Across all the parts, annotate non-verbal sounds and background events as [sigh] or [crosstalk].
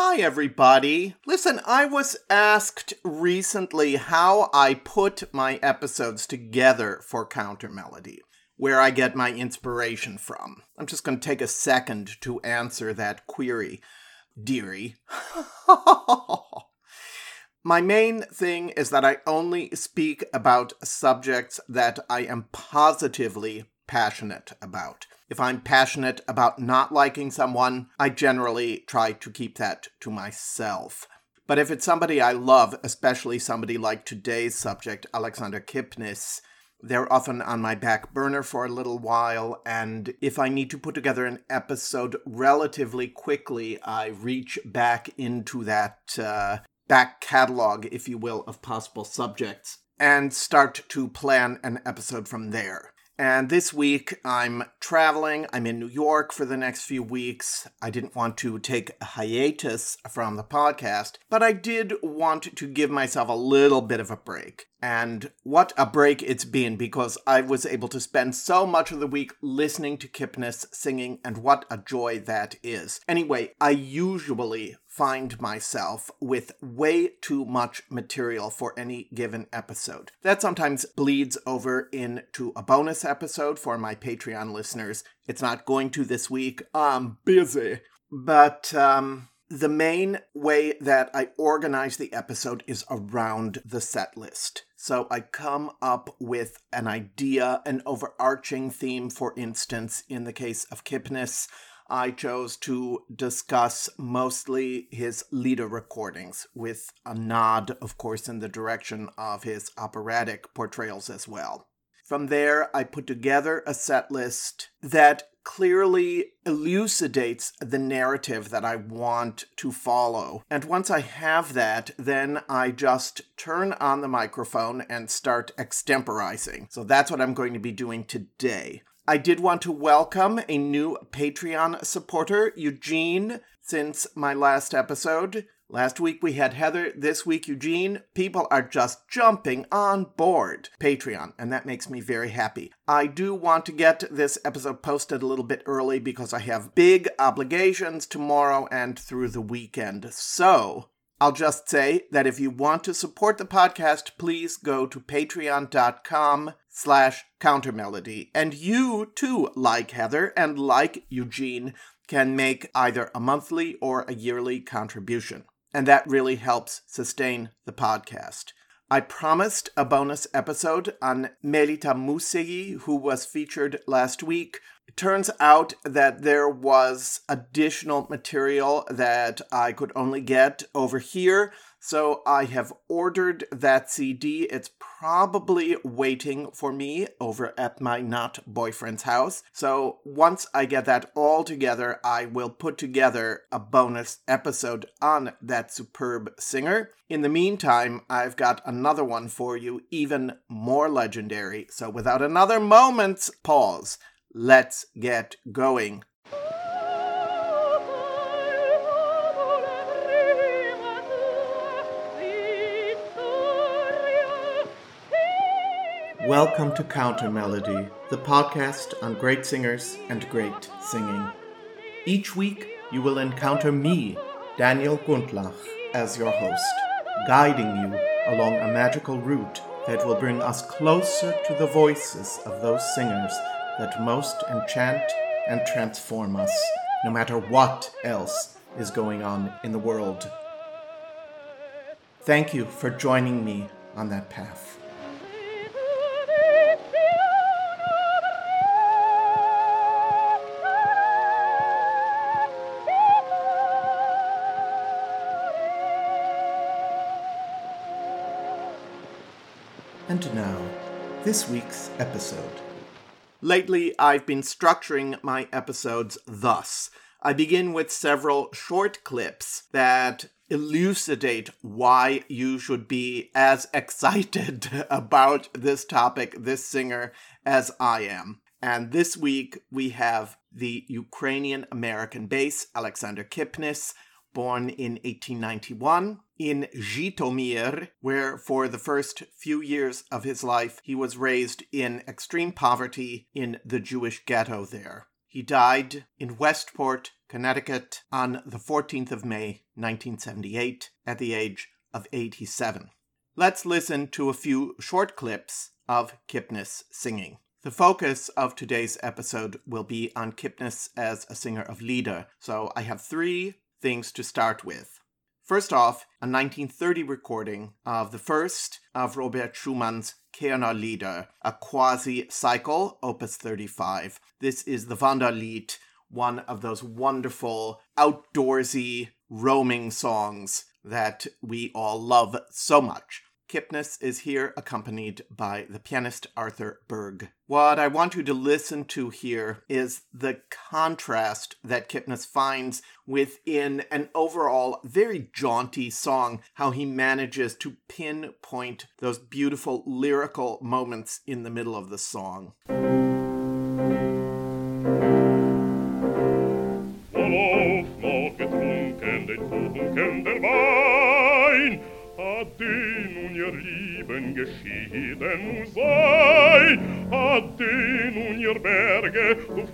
Hi, everybody. Listen, I was asked recently how I put my episodes together for Counter Melody, where I get my inspiration from. I'm just going to take a second to answer that query, dearie. [laughs] my main thing is that I only speak about subjects that I am positively passionate about. If I'm passionate about not liking someone, I generally try to keep that to myself. But if it's somebody I love, especially somebody like today's subject, Alexander Kipnis, they're often on my back burner for a little while, and if I need to put together an episode relatively quickly, I reach back into that uh, back catalog, if you will, of possible subjects and start to plan an episode from there. And this week I'm traveling. I'm in New York for the next few weeks. I didn't want to take a hiatus from the podcast, but I did want to give myself a little bit of a break. And what a break it's been because I was able to spend so much of the week listening to Kipnis singing, and what a joy that is. Anyway, I usually find myself with way too much material for any given episode. That sometimes bleeds over into a bonus episode for my Patreon listeners. It's not going to this week. I'm busy. But, um, the main way that I organize the episode is around the set list. So I come up with an idea, an overarching theme, for instance, in the case of Kipnis, I chose to discuss mostly his Lieder recordings, with a nod, of course, in the direction of his operatic portrayals as well. From there, I put together a set list that clearly elucidates the narrative that I want to follow. And once I have that, then I just turn on the microphone and start extemporizing. So that's what I'm going to be doing today. I did want to welcome a new Patreon supporter, Eugene, since my last episode. Last week we had Heather, this week Eugene. People are just jumping on board Patreon, and that makes me very happy. I do want to get this episode posted a little bit early because I have big obligations tomorrow and through the weekend. So, I'll just say that if you want to support the podcast, please go to patreon.com slash countermelody. And you too, like Heather and like Eugene, can make either a monthly or a yearly contribution. And that really helps sustain the podcast. I promised a bonus episode on Melitta Muszely, who was featured last week. Turns out that there was additional material that I could only get over here, so I have ordered that CD. It's probably waiting for me over at my not boyfriend's house. So once I get that all together, I will put together a bonus episode on that superb singer. In the meantime, I've got another one for you, even more legendary. So without another moment's pause, let's get going. Welcome to Counter Melody, the podcast on great singers and great singing. Each week, you will encounter me, Daniel Gundlach, as your host, guiding you along a magical route that will bring us closer to the voices of those singers that most enchant and transform us, no matter what else is going on in the world. Thank you for joining me on that path. And now, this week's episode. Lately, I've been structuring my episodes thus. I begin with several short clips that elucidate why you should be as [laughs] excited about this topic, this singer, as I am. And this week we have the Ukrainian American bass Alexander Kipnis, born in 1891 in Zhytomyr, where for the first few years of his life he was raised in extreme poverty in the Jewish ghetto there. He died in Westport, Connecticut, on the 14th of May, 1978, at the age of 87. Let's listen to a few short clips of Kipnis singing. The focus of today's episode will be on Kipnis as a singer of Lieder, so I have three things to start with. First off, a 1930 recording of the first of Robert Schumann's Kerner Lieder, a quasi cycle, opus 35. This is the Wanderlied, one of those wonderful, outdoorsy, roaming songs that we all love so much. Kipnis is here accompanied by the pianist Arthur Berg. What I want you to listen to here is the contrast that Kipnis finds within an overall very jaunty song, how he manages to pinpoint those beautiful lyrical moments in the middle of the song. geschieden sei, ad den Unierberge du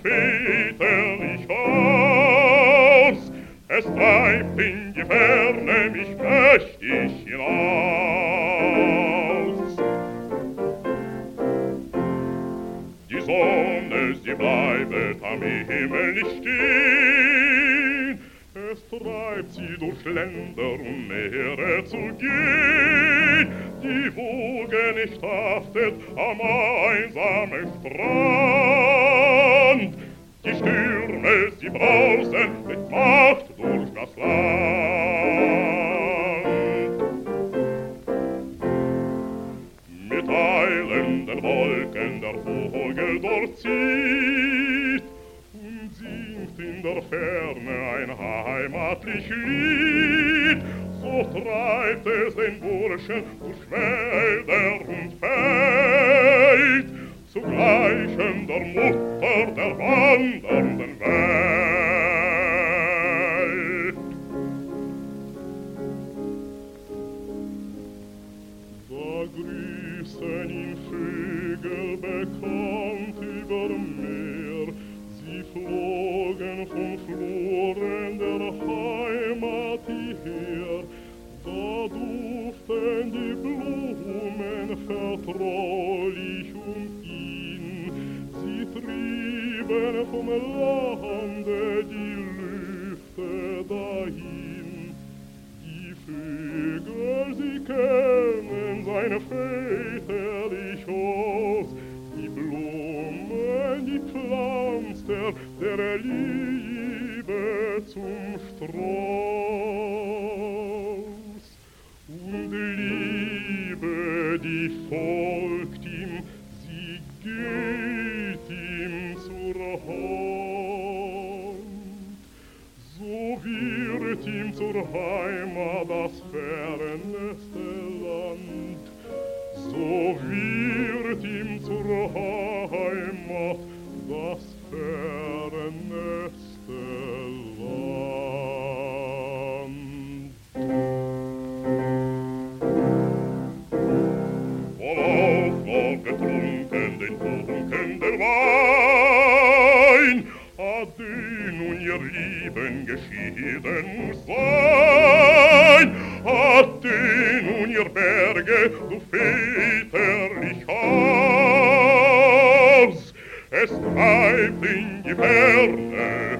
Heimling die Perle,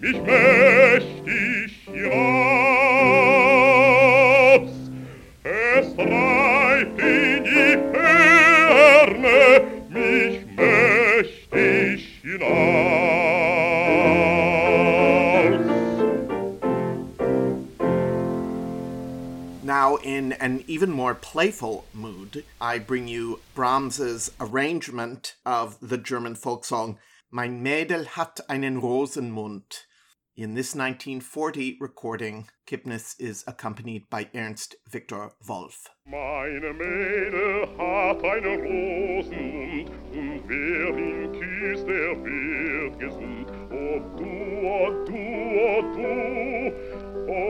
mich mächtig jagt. In an even more playful mood, I bring you Brahms's arrangement of the German folk song Mein Mädel hat einen Rosenmund. In this 1940 recording, Kipnis is accompanied by Ernst Victor Wolff. Meine Mädel hat einen Rosenmund und wer ihn küsst, der wird gesund.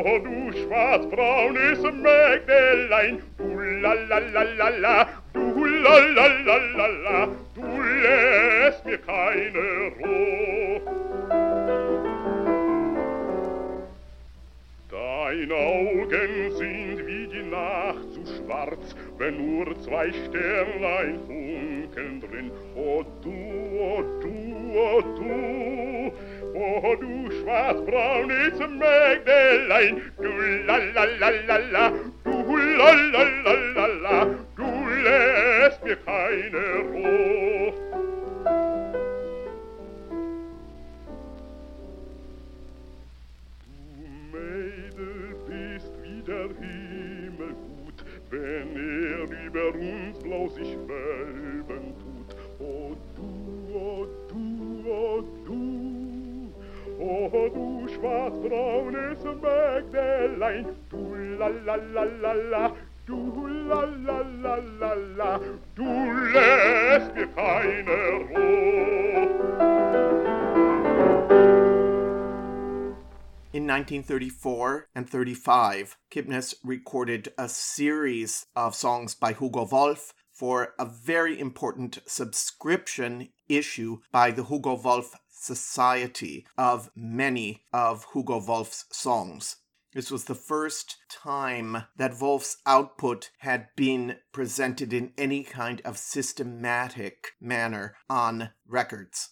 O du schwarzbraunes Mägdelein, du la la la la la, du la la la la la, du lässt mir keine Ruhe. Deine Augen sind wie die Nacht zu schwarz, wenn nur zwei Sternlein funkeln drin. O du, o du, o du, O du schwarzbraune Mägdelein, du la la la la la, du la la la la la, du lässt mir keine Ruhe. Du Mädel bist wie der Himmel gut, wenn er über uns blau sich wölben tut. O du, o du, o du, du Mägdelein, du la la la la la, du la la la la la, du lässt mir keine Ruhe. In 1934 and 35, Kipnis recorded a series of songs by Hugo Wolf for a very important subscription issue by the Hugo Wolf Society of many of Hugo Wolf's songs. This was the first time that Wolf's output had been presented in any kind of systematic manner on records.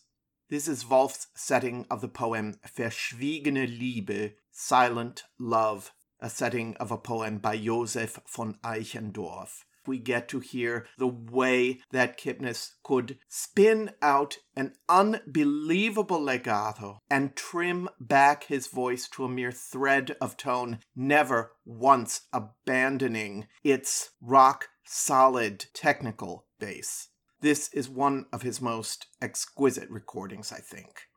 This is Wolf's setting of the poem Verschwiegene Liebe, Silent Love, a setting of a poem by Joseph von Eichendorff. We get to hear the way that Kipnis could spin out an unbelievable legato and trim back his voice to a mere thread of tone, never once abandoning its rock solid technical bass. This is one of his most exquisite recordings, I think.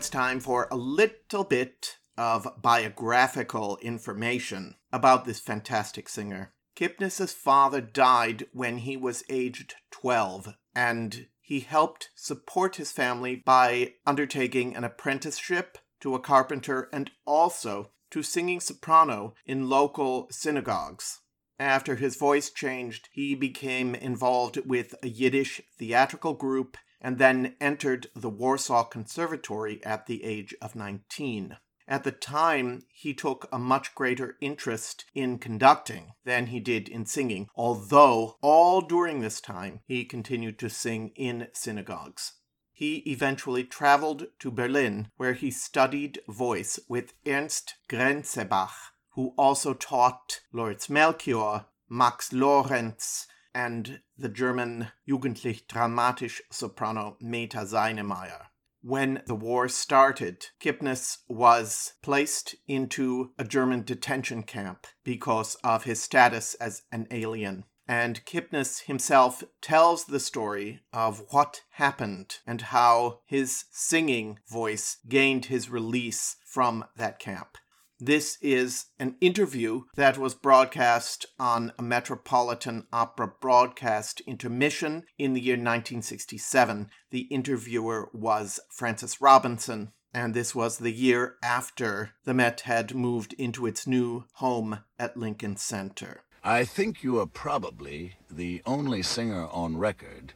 It's time for a little bit of biographical information about this fantastic singer. Kipnis's father died when he was aged 12, and he helped support his family by undertaking an apprenticeship to a carpenter and also to singing soprano in local synagogues. After his voice changed, he became involved with a Yiddish theatrical group and then entered the Warsaw Conservatory at the age of 19. At the time, he took a much greater interest in conducting than he did in singing, although all during this time he continued to sing in synagogues. He eventually traveled to Berlin, where he studied voice with Ernst Grenzebach, who also taught Lauritz Melchior, Max Lorenz, and the German Jugendlich Dramatisch soprano Meta Seinemeyer when the war started, Kipnis was placed into a German detention camp because of his status as an alien. And Kipnis himself tells the story of what happened and how his singing voice gained his release from that camp. This is an interview that was broadcast on a Metropolitan Opera broadcast intermission in the year 1967. The interviewer was Francis Robinson, and this was the year after the Met had moved into its new home at Lincoln Center. I think you are probably the only singer on record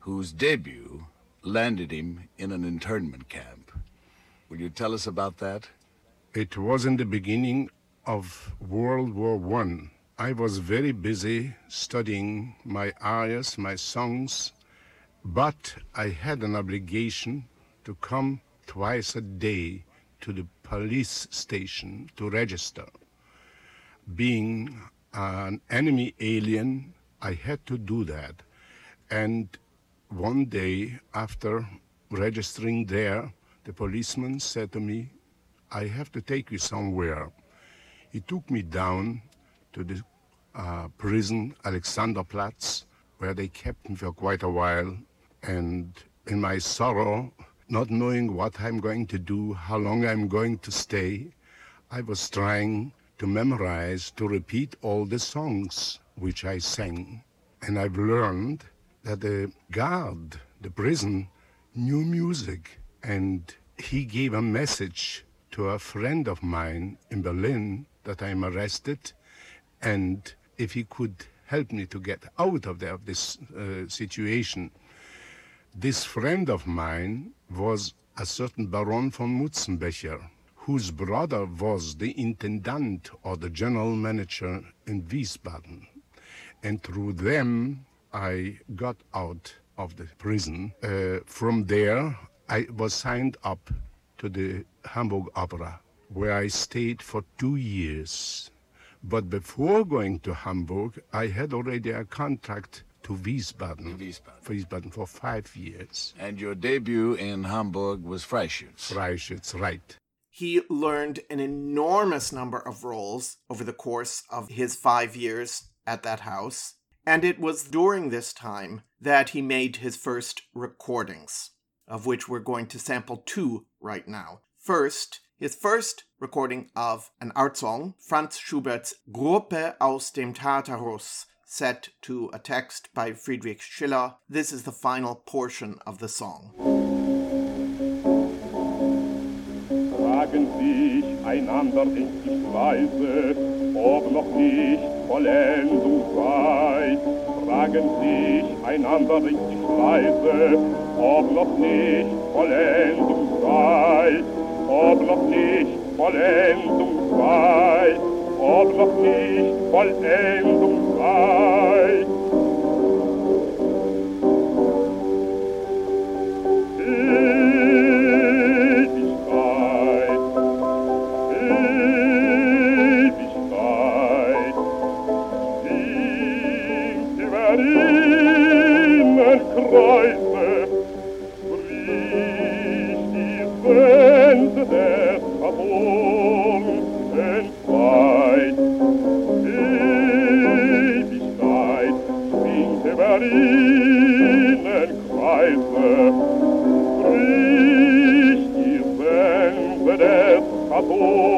whose debut landed him in an internment camp. Will you tell us about that? It was in the beginning of World War One. I. Was very busy studying my arias, my songs, but I had an obligation to come twice a day to the police station to register. Being an enemy alien, I had to do that. And one day after registering there, the policeman said to me, I have to take you somewhere. He took me down to the uh, prison, Alexanderplatz, where they kept me for quite a while. And in my sorrow, not knowing what I'm going to do, how long I'm going to stay, I was trying to memorize, to repeat all the songs which I sang. And I've learned that the guard, the prison, knew music. And he gave a message to a friend of mine in Berlin that I'm arrested, and if he could help me to get out of, of this uh, situation. This friend of mine was a certain Baron von Mutzenbecher, whose brother was the intendant or the general manager in Wiesbaden. And through them, I got out of the prison. Uh, from there, I was signed up to the Hamburg Opera, where I stayed for two years. But before going to Hamburg, I had already a contract to Wiesbaden, Wiesbaden. For Wiesbaden for five years. And your debut in Hamburg was Freischütz. Freischütz, right. He learned an enormous number of roles over the course of his five years at that house, and it was during this time that he made his first recordings of which we're going to sample two right now. First, his first recording of an art song, Franz Schubert's Gruppe aus dem Tartarus, set to a text by Friedrich Schiller. This is the final portion of the song. Fragen sich einander endlich leise, ob noch nicht Vollendung sei. Fragen sich einander endlich leise, ob Obloch nicht Vollendung sei, Obloch nicht Vollendung sei, Obloch nicht Vollendung sei. Des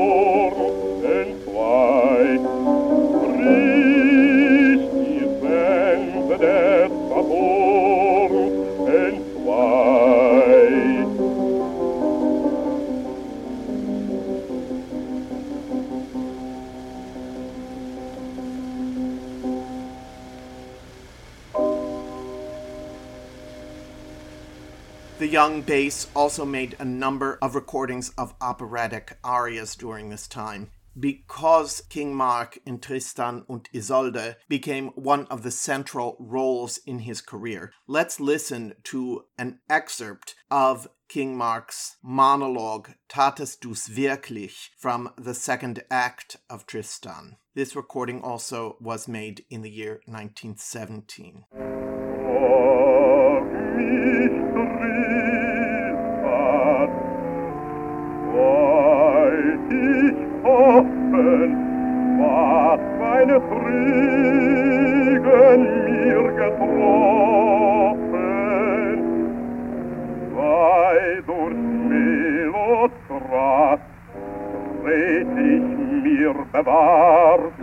young bass also made a number of recordings of operatic arias during this time. Because King Mark in Tristan und Isolde became one of the central roles in his career, let's listen to an excerpt of King Mark's monologue Tatest du's wirklich from the second act of Tristan. This recording also was made in the year 1917. Mir bewahrt.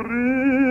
Kipnis's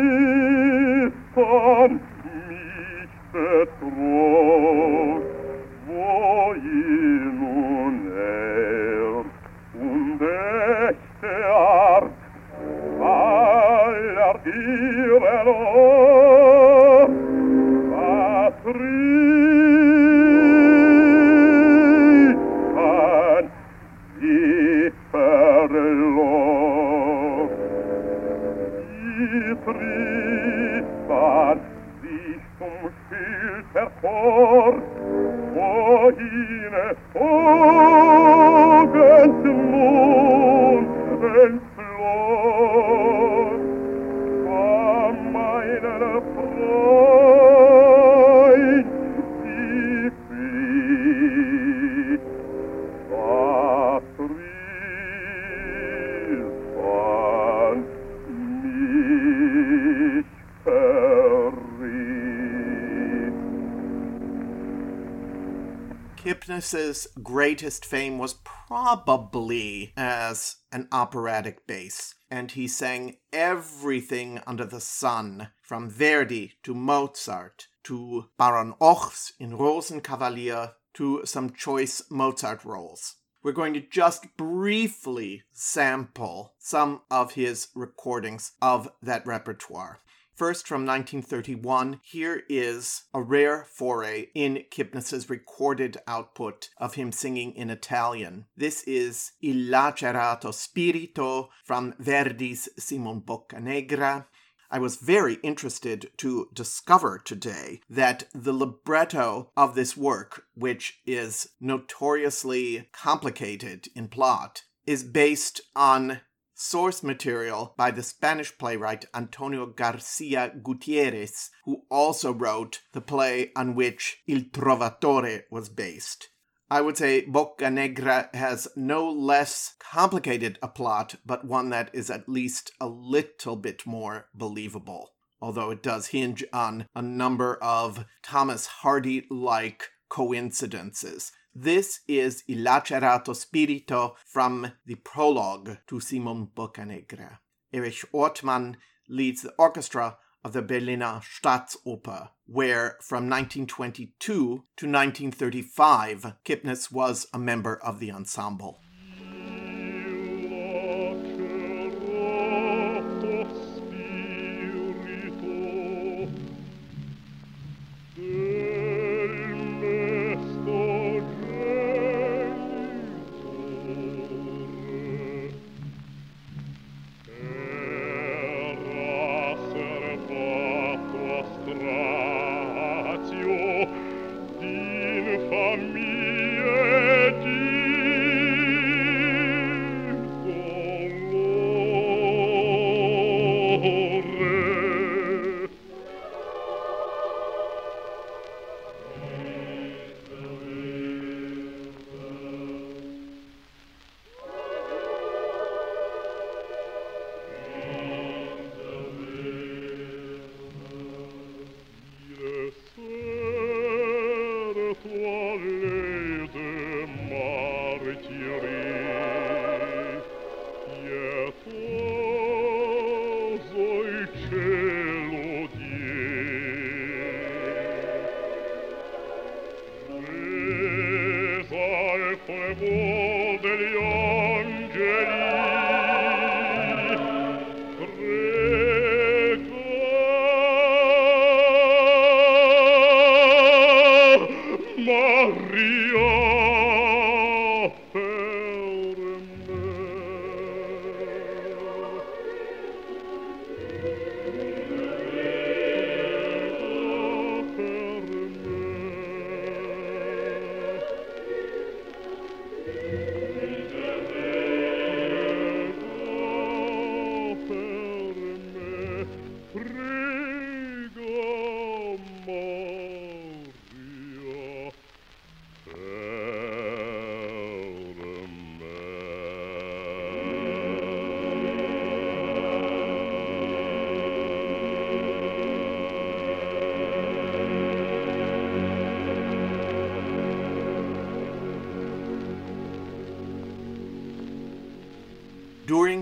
greatest fame was probably as an operatic bass, and he sang everything under the sun, from Verdi to Mozart to Baron Ochs in Rosenkavalier to some choice Mozart roles. We're going to just briefly sample some of his recordings of that repertoire. First, from 1931, here is a rare foray in Kipnis's recorded output of him singing in Italian. This is Il lacerato spirito from Verdi's Simon Boccanegra. I was very interested to discover today that the libretto of this work, which is notoriously complicated in plot, is based on source material by the Spanish playwright Antonio Garcia Gutierrez, who also wrote the play on which Il Trovatore was based. I would say Boccanegra has no less complicated a plot, but one that is at least a little bit more believable, although it does hinge on a number of Thomas Hardy like coincidences. This is Il Lacerato Spirito from the prologue to Simon Boccanegra. Erich Ortmann leads the orchestra of the Berliner Staatsoper, where from 1922 to 1935, Kipnis was a member of the ensemble.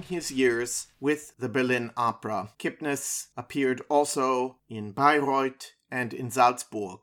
His years with the Berlin Opera, Kipnis appeared also in Bayreuth and in Salzburg.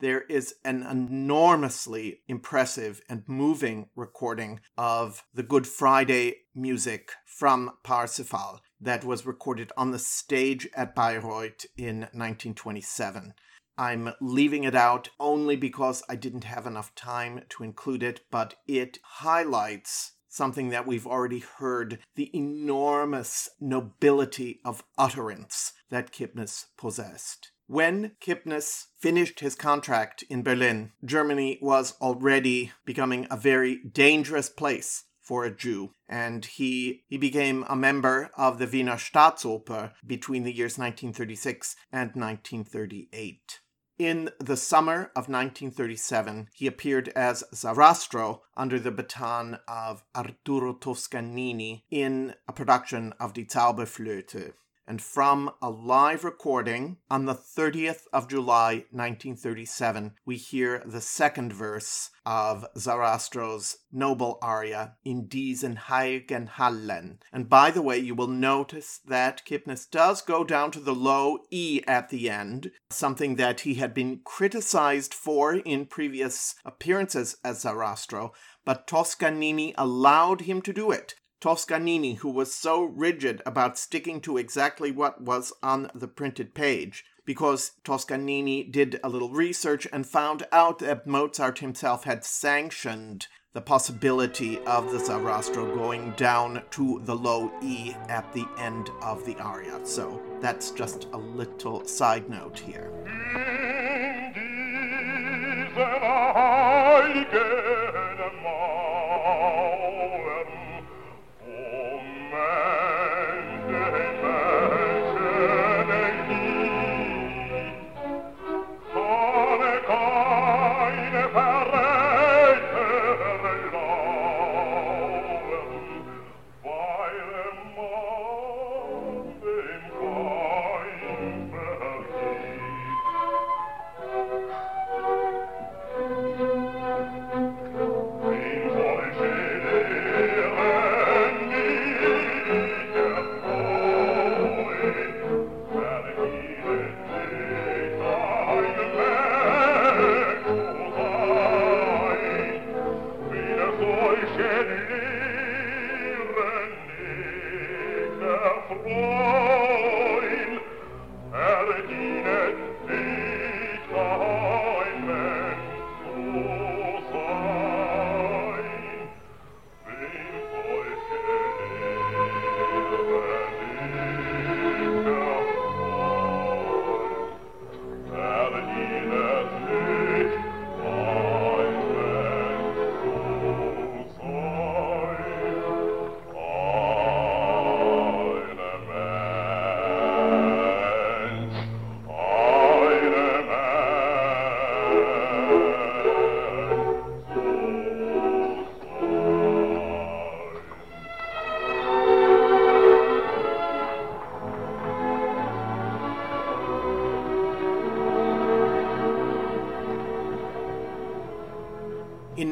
There is an enormously impressive and moving recording of the Good Friday music from Parsifal that was recorded on the stage at Bayreuth in 1927. I'm leaving it out only because I didn't have enough time to include it, but it highlights something that we've already heard the enormous nobility of utterance that Kipnis possessed. When Kipnis finished his contract in Berlin, Germany was already becoming a very dangerous place for a Jew, and he he became a member of the Wiener Staatsoper between the years 1936 and 1938. In the summer of 1937, he appeared as Sarastro under the baton of Arturo Toscanini in a production of Die Zauberflöte and from a live recording on the 30th of July 1937, we hear the second verse of Sarastro's noble aria in Diesen heiligen Hallen. And by the way, you will notice that Kipnis does go down to the low E at the end, something that he had been criticized for in previous appearances as Sarastro, but Toscanini allowed him to do it. Toscanini, who was so rigid about sticking to exactly what was on the printed page, because Toscanini did a little research and found out that Mozart himself had sanctioned the possibility of the Sarastro going down to the low E at the end of the aria. So that's just a little side note here.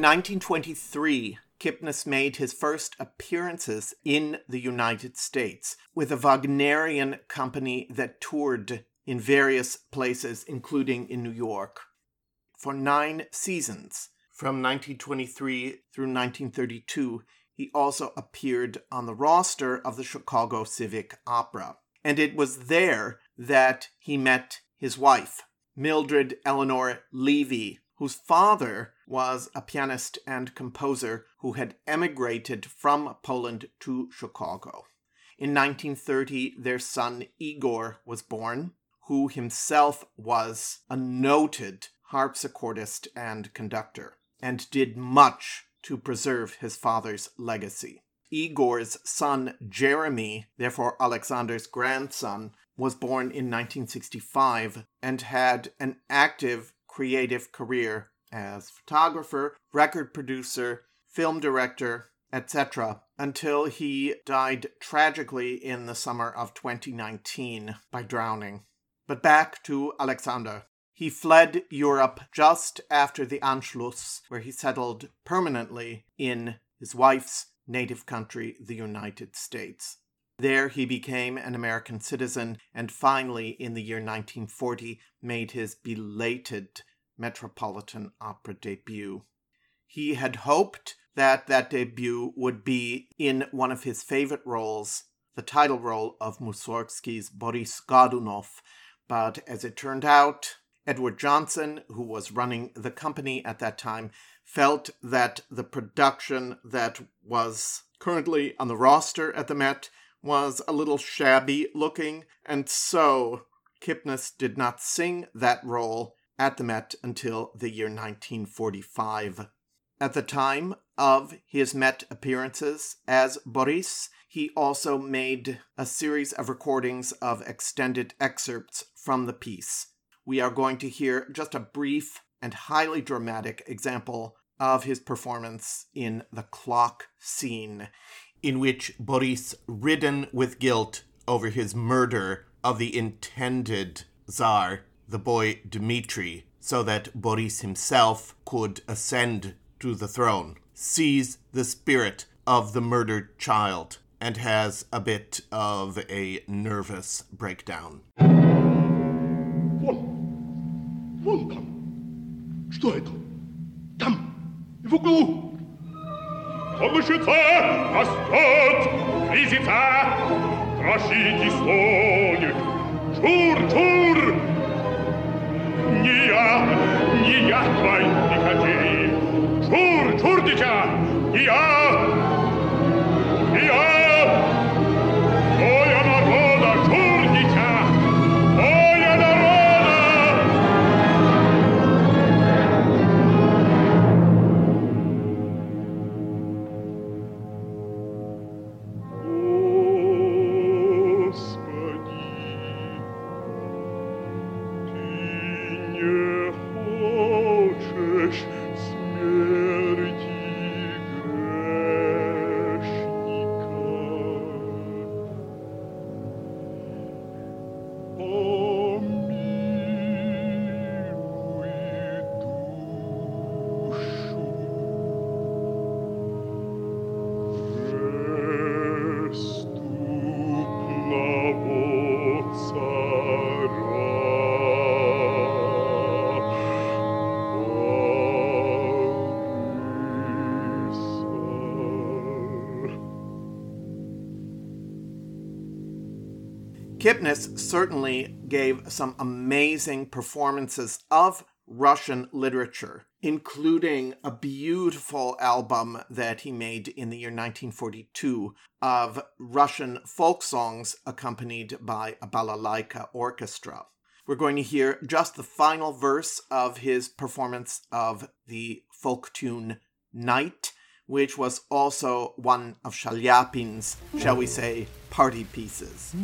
1923, Kipnis made his first appearances in the United States with a Wagnerian company that toured in various places, including in New York. For nine seasons, from 1923 through 1932, he also appeared on the roster of the Chicago Civic Opera. And it was there that he met his wife, Mildred Eleanor Levy, whose father was a pianist and composer who had emigrated from Poland to Chicago. In 1930, their son Igor was born, who himself was a noted harpsichordist and conductor, and did much to preserve his father's legacy. Igor's son Jeremy, therefore Alexander's grandson, was born in 1965 and had an active creative career as photographer, record producer, film director, etc., until he died tragically in the summer of 2019 by drowning. But back to Alexander. He fled Europe just after the Anschluss, where he settled permanently in his wife's native country, the United States. There he became an American citizen and finally, in the year 1940, made his belated Metropolitan Opera debut. He had hoped that that debut would be in one of his favorite roles, the title role of Mussorgsky's Boris Godunov, but as it turned out, Edward Johnson, who was running the company at that time, felt that the production that was currently on the roster at the Met was a little shabby looking, and so Kipnis did not sing that role at the Met until the year 1945. At the time of his Met appearances as Boris, he also made a series of recordings of extended excerpts from the piece. We are going to hear just a brief and highly dramatic example of his performance in the clock scene in which Boris, ridden with guilt over his murder of the intended Tsar, the boy Dmitri, so that Boris himself could ascend to the throne, sees the spirit of the murdered child and has a bit of a nervous breakdown. Вон, вон там. Что это? Там, в углу. Помощица растет, кризица, дрожит и стонет. Чур, чур! Не я, не я твой не хотел. Чур, чур, дитя, не я, не я. Certainly gave some amazing performances of Russian literature, including a beautiful album that he made in the year 1942 of Russian folk songs accompanied by a balalaika orchestra. We're going to hear just the final verse of his performance of the folk tune Night, which was also one of Shalyapin's, shall we say, party pieces.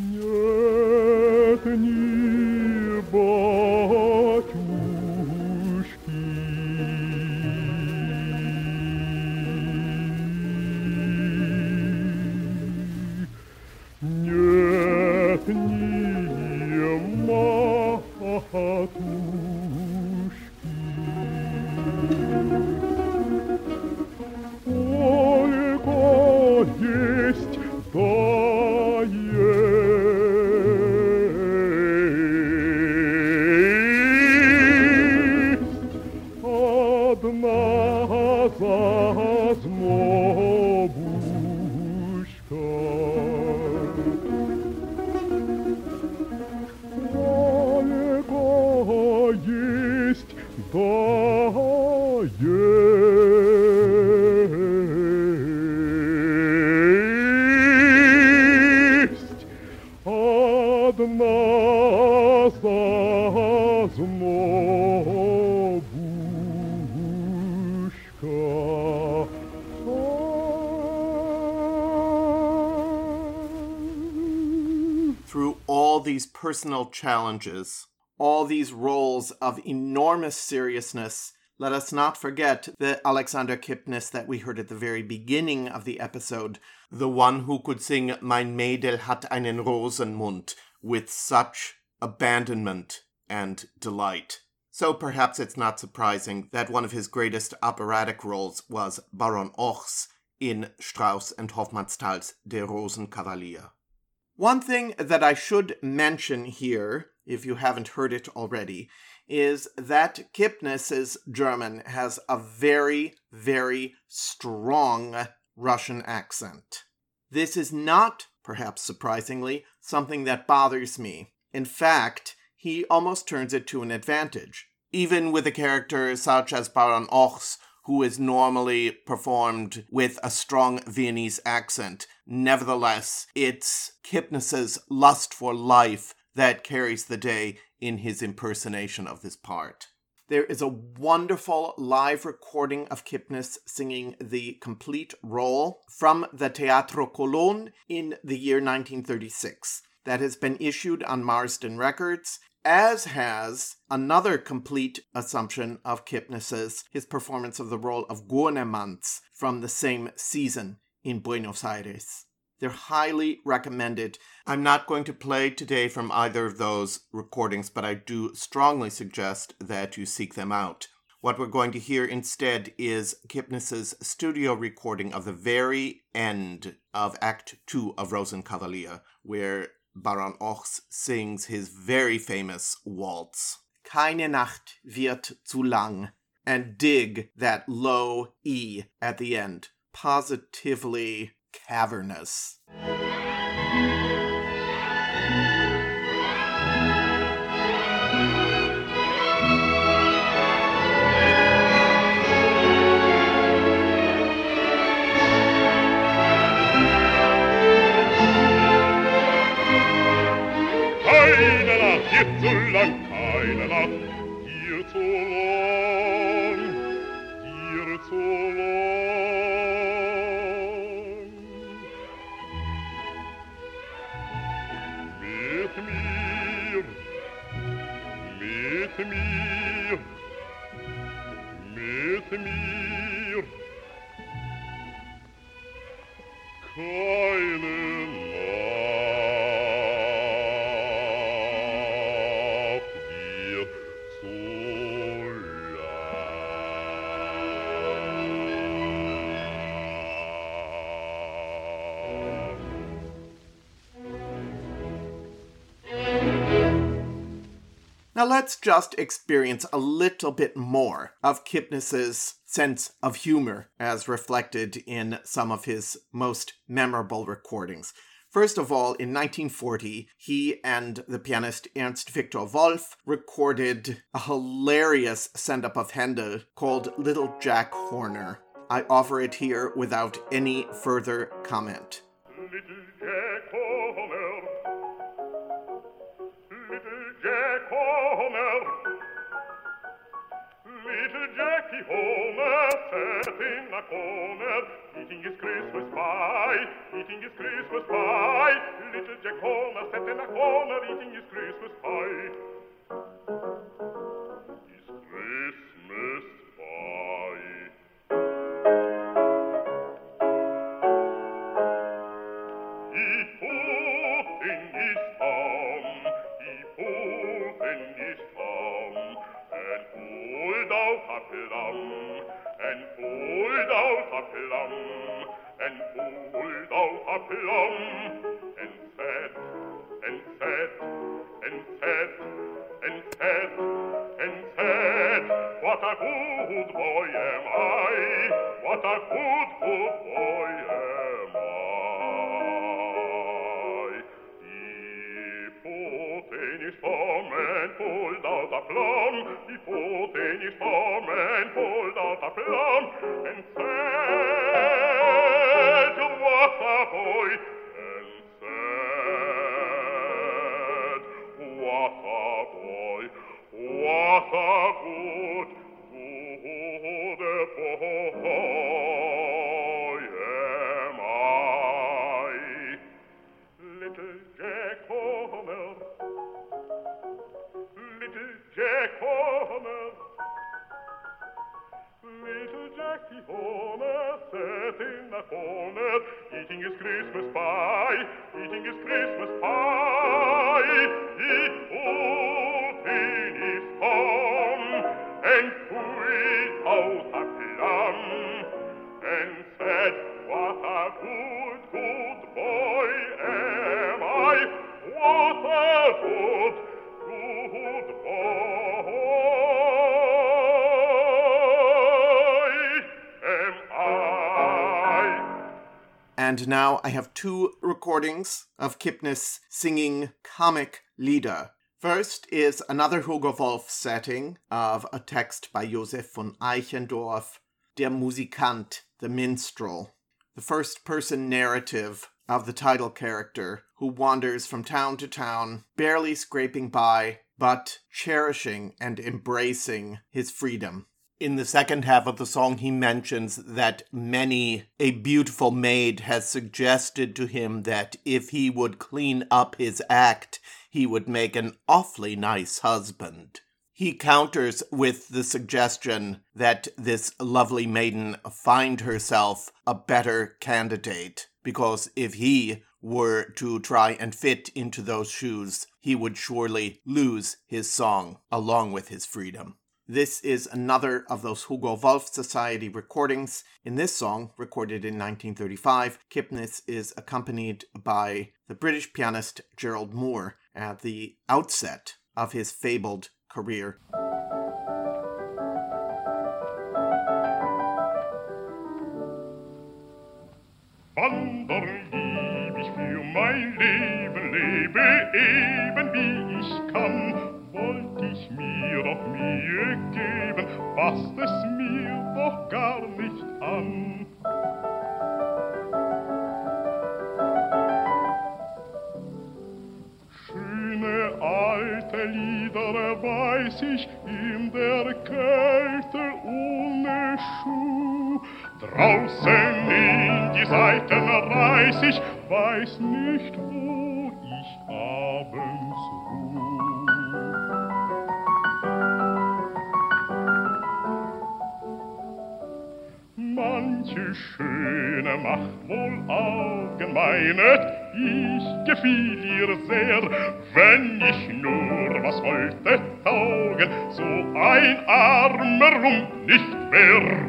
Through all these personal challenges, all these roles of enormous seriousness, let us not forget the Alexander Kipnis that we heard at the very beginning of the episode, the one who could sing Mein Mädel hat einen Rosenmund with such abandonment and delight. So perhaps it's not surprising that one of his greatest operatic roles was Baron Ochs in Strauss and Hofmannsthal's Der Rosenkavalier. One thing that I should mention here, if you haven't heard it already, is that Kipnis's German has a very, very strong Russian accent. This is not, perhaps surprisingly, something that bothers me. In fact, he almost turns it to an advantage. Even with a character such as Baron Ochs, who is normally performed with a strong Viennese accent, nevertheless, it's Kipnis's lust for life that carries the day in his impersonation of this part. There is a wonderful live recording of Kipnis singing the complete role from the Teatro Colon in the year 1936 that has been issued on Marston Records, as has another complete assumption of Kipnis's, his performance of the role of Gurnemanz from the same season in Buenos Aires. They're highly recommended. I'm not going to play today from either of those recordings, but I do strongly suggest that you seek them out. What we're going to hear instead is Kipnis's studio recording of the very end of Act 2 of Rosenkavalier, where Baron Ochs sings his very famous waltz. Keine Nacht wird zu lang. And dig that low E at the end. Positively cavernous. Hier zu lang keine Nacht, hier zu lang, hier zu lang. Mit mir, mit mir, mit mir, keine Now let's just experience a little bit more of Kipnis's sense of humor as reflected in some of his most memorable recordings. First of all, in 1940, he and the pianist Ernst Victor Wolff recorded a hilarious send up of Handel called Little Jack Horner. I offer it here without any further comment. Jackie Horner sat in a corner, eating his Christmas pie, eating his Christmas pie. Little Jack Horner sat in a corner, eating his Christmas pie. And now I have two recordings of Kipnis singing comic Lieder. First is another Hugo Wolf setting of a text by Josef von Eichendorff, Der Musikant, the Minstrel, the first person narrative of the title character who wanders from town to town, barely scraping by, but cherishing and embracing his freedom. In the second half of the song, he mentions that many a beautiful maid has suggested to him that if he would clean up his act, he would make an awfully nice husband. He counters with the suggestion that this lovely maiden find herself a better candidate, because if he were to try and fit into those shoes, he would surely lose his song along with his freedom. This is another of those Hugo Wolf Society recordings. In this song, recorded in 1935, Kipnis is accompanied by the British pianist Gerald Moore at the outset of his fabled career. Passt es mir doch gar nicht an. Schöne alte Lieder weiß ich in der Kälte ohne Schuh. Draußen in die Seiten reiß ich, weiß nicht, wo Manche Schöne macht wohl Augen meinet, ich gefiel ihr sehr, wenn ich nur was wollte taugen, so ein armer Lump nicht wär.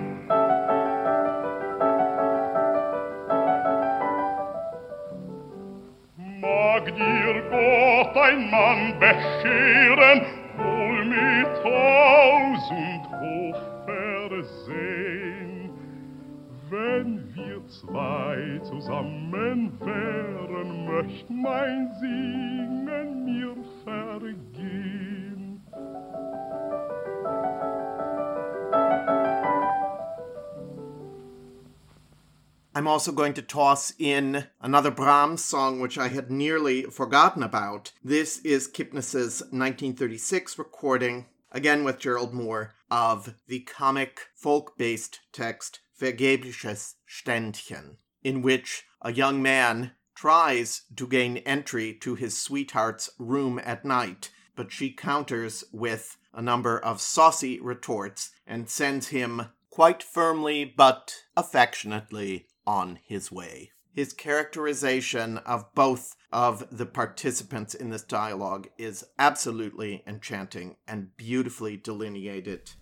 Mag dir Gott ein Mann bescheren, wohl mit tausend Hochversehn. Zwei zusammen wären, möcht mein Singen mir vergehen. I'm also going to toss in another Brahms song, which I had nearly forgotten about. This is Kipnis's 1936 recording, again with Gerald Moore, of the comic folk based text Vergebliches Ständchen, in which a young man tries to gain entry to his sweetheart's room at night, but she counters with a number of saucy retorts and sends him quite firmly but affectionately on his way. His characterization of both of the participants in this dialogue is absolutely enchanting and beautifully delineated.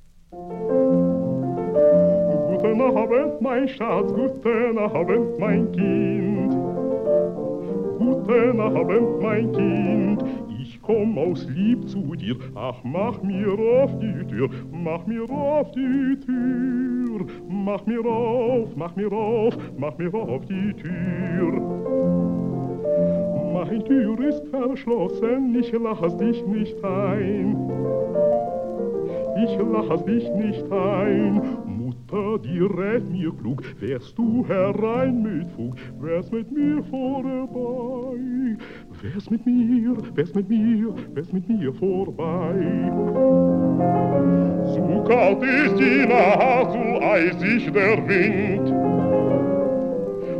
Guten Abend, mein Schatz, guten Abend, mein Kind. Guten Abend, mein Kind. Ich komm aus Lieb zu dir. Ach, mach mir auf die Tür, mach mir auf die Tür. Mach mir auf, mach mir auf, mach mir auf die Tür. Mein Tür ist verschlossen, ich lass dich nicht ein. Ich lass dich nicht ein. Mutter, die rät mir klug, wärst du herein mit Fug, wärst mit mir vorbei. Wärst mit mir, wärst mit mir, wärst mit mir vorbei. So kalt ist die Nacht, so eisig der Wind.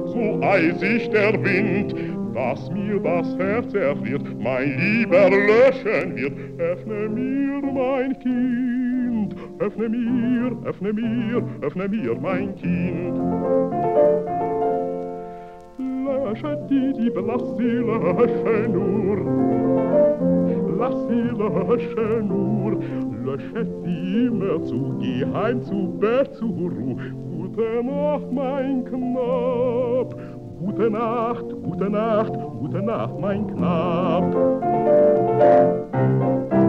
So eisig der Wind, dass mir das Herz erfriert, mein Lieber löschen wird. Öffne mir, mein Kind, öffne mir, öffne mir, öffne mir, mein Kind. Lösche die Liebe, lass sie löschen nur. Lass sie löschen nur. Lösche sie immer zu, geh heim zu Bett zu Ruh. Gute Nacht, mein Knab. Gute Nacht, gute Nacht, gute Nacht, mein Knab.「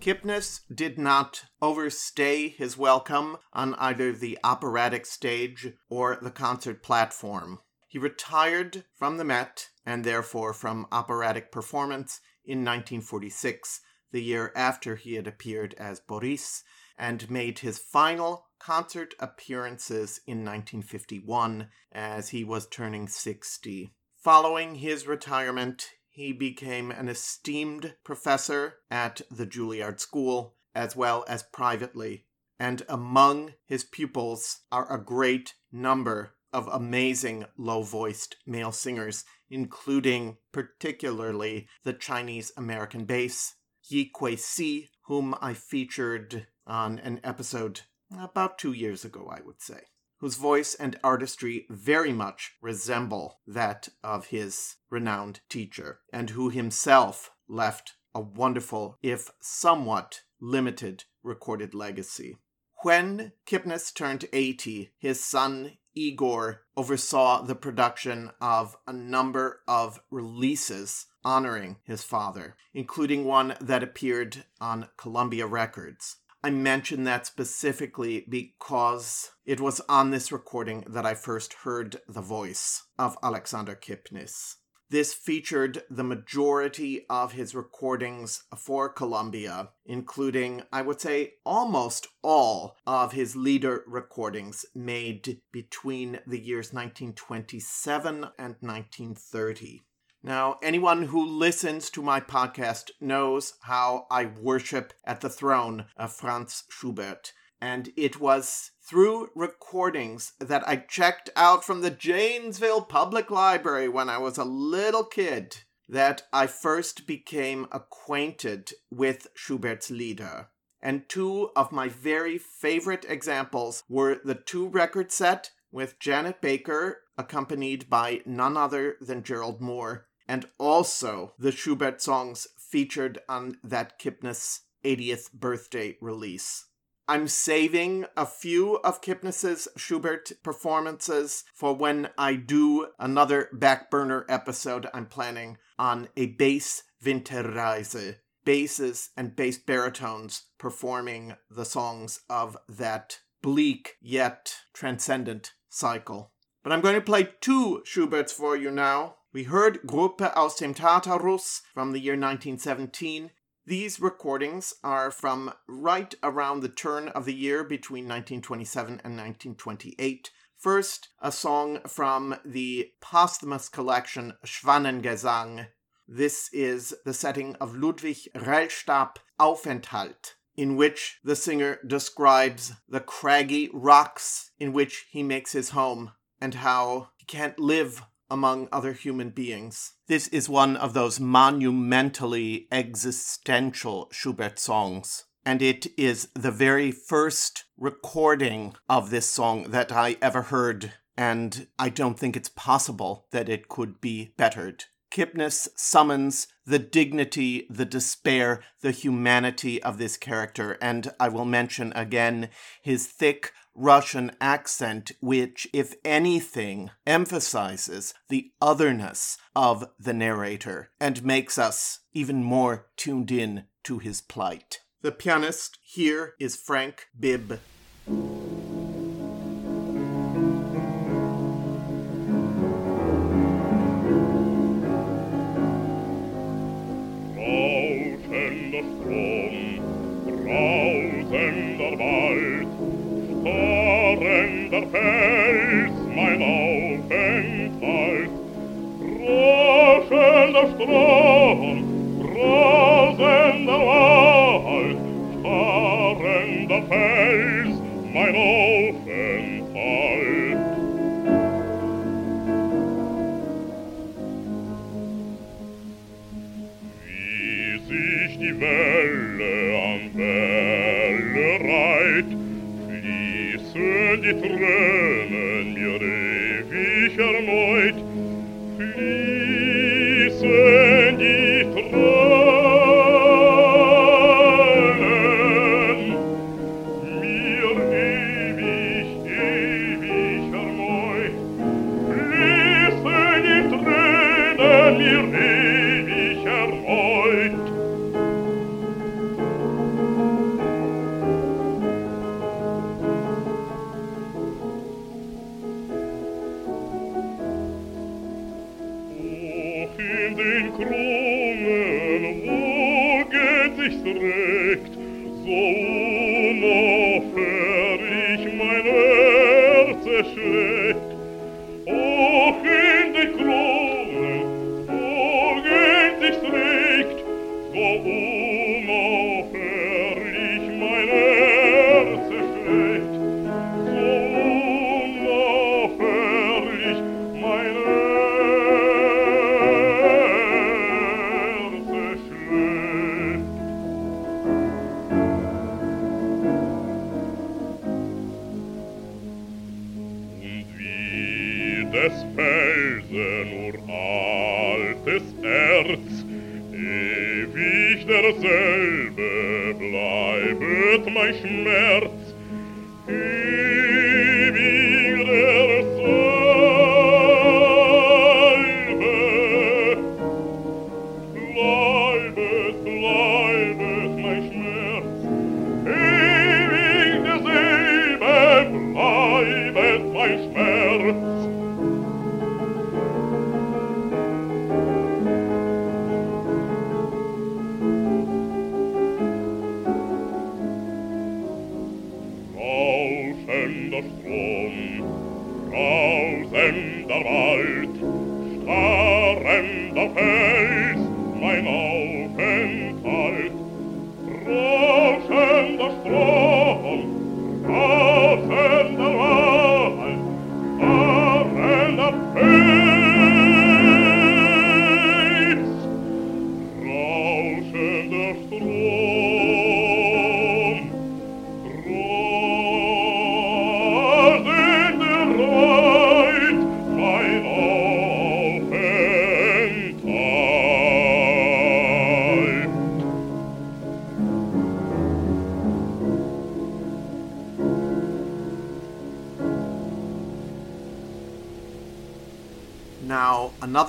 Kipnis did not overstay his welcome on either the operatic stage or the concert platform. He retired from the Met and therefore from operatic performance in 1946, the year after he had appeared as Boris, and made his final concert appearances in 1951 as he was turning 60. Following his retirement, he became an esteemed professor at the Juilliard School as well as privately, and among his pupils are a great number of amazing low voiced male singers, including particularly the Chinese American bass, Yi Kwei Sze, whom I featured on an episode about two years ago, I would say whose voice and artistry very much resemble that of his renowned teacher, and who himself left a wonderful, if somewhat limited, recorded legacy. When Kipnis turned 80, his son Igor oversaw the production of a number of releases honoring his father, including one that appeared on Columbia Records. I mention that specifically because it was on this recording that I first heard the voice of Alexander Kipnis. This featured the majority of his recordings for Columbia, including, I would say, almost all of his Lieder recordings made between the years 1927 and 1930. Now, anyone who listens to my podcast knows how I worship at the throne of Franz Schubert. And it was through recordings that I checked out from the Janesville Public Library when I was a little kid that I first became acquainted with Schubert's Lieder. And two of my very favorite examples were the two record set with Janet Baker, accompanied by none other than Gerald Moore, and also the Schubert songs featured on that Kipnis 80th birthday release. I'm saving a few of Kipnis's Schubert performances for when I do another back burner episode I'm planning on a bass Winterreise, basses and bass baritones performing the songs of that bleak yet transcendent cycle. But I'm going to play two Schuberts for you now. We heard Gruppe aus dem Tartarus from the year 1917. These recordings are from right around the turn of the year between 1927 and 1928. First, a song from the posthumous collection Schwanengesang. This is the setting of Ludwig Rellstab Aufenthalt, in which the singer describes the craggy rocks in which he makes his home and how he can't live among other human beings. This is one of those monumentally existential Schubert songs. And it is the very first recording of this song that I ever heard, and I don't think it's possible that it could be bettered. Kipnis summons the dignity, the despair, the humanity of this character, and I will mention again his thick, Russian accent, which, if anything, emphasizes the otherness of the narrator and makes us even more tuned in to his plight. The pianist here is Frank Bibb. Fels, mein Aufenthalt. Rauschender Strom, brausender Wald, starrender Fels, mein Aufenthalt. Die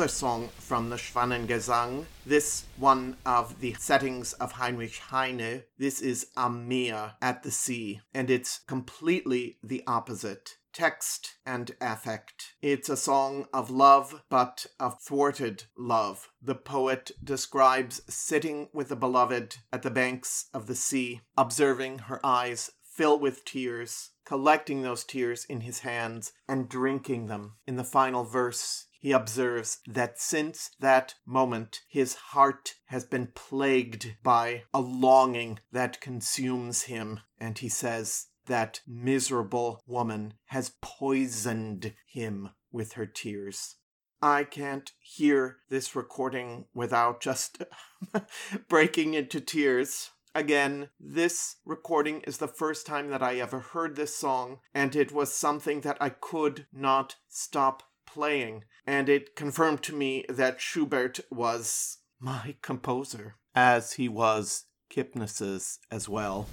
another song from the Schwanengesang, this one of the settings of Heinrich Heine. This is Am Meer, at the sea, and it's completely the opposite. Text and affect. It's a song of love, but of thwarted love. The poet describes sitting with the beloved at the banks of the sea, observing her eyes fill with tears, collecting those tears in his hands and drinking them. In the final verse, he observes that since that moment, his heart has been plagued by a longing that consumes him. And he says, That miserable woman has poisoned him with her tears. I can't hear this recording without just [laughs] breaking into tears. Again, this recording is the first time that I ever heard this song, and it was something that I could not stop playing. And it confirmed to me that Schubert was my composer, as he was Kipnis's as well.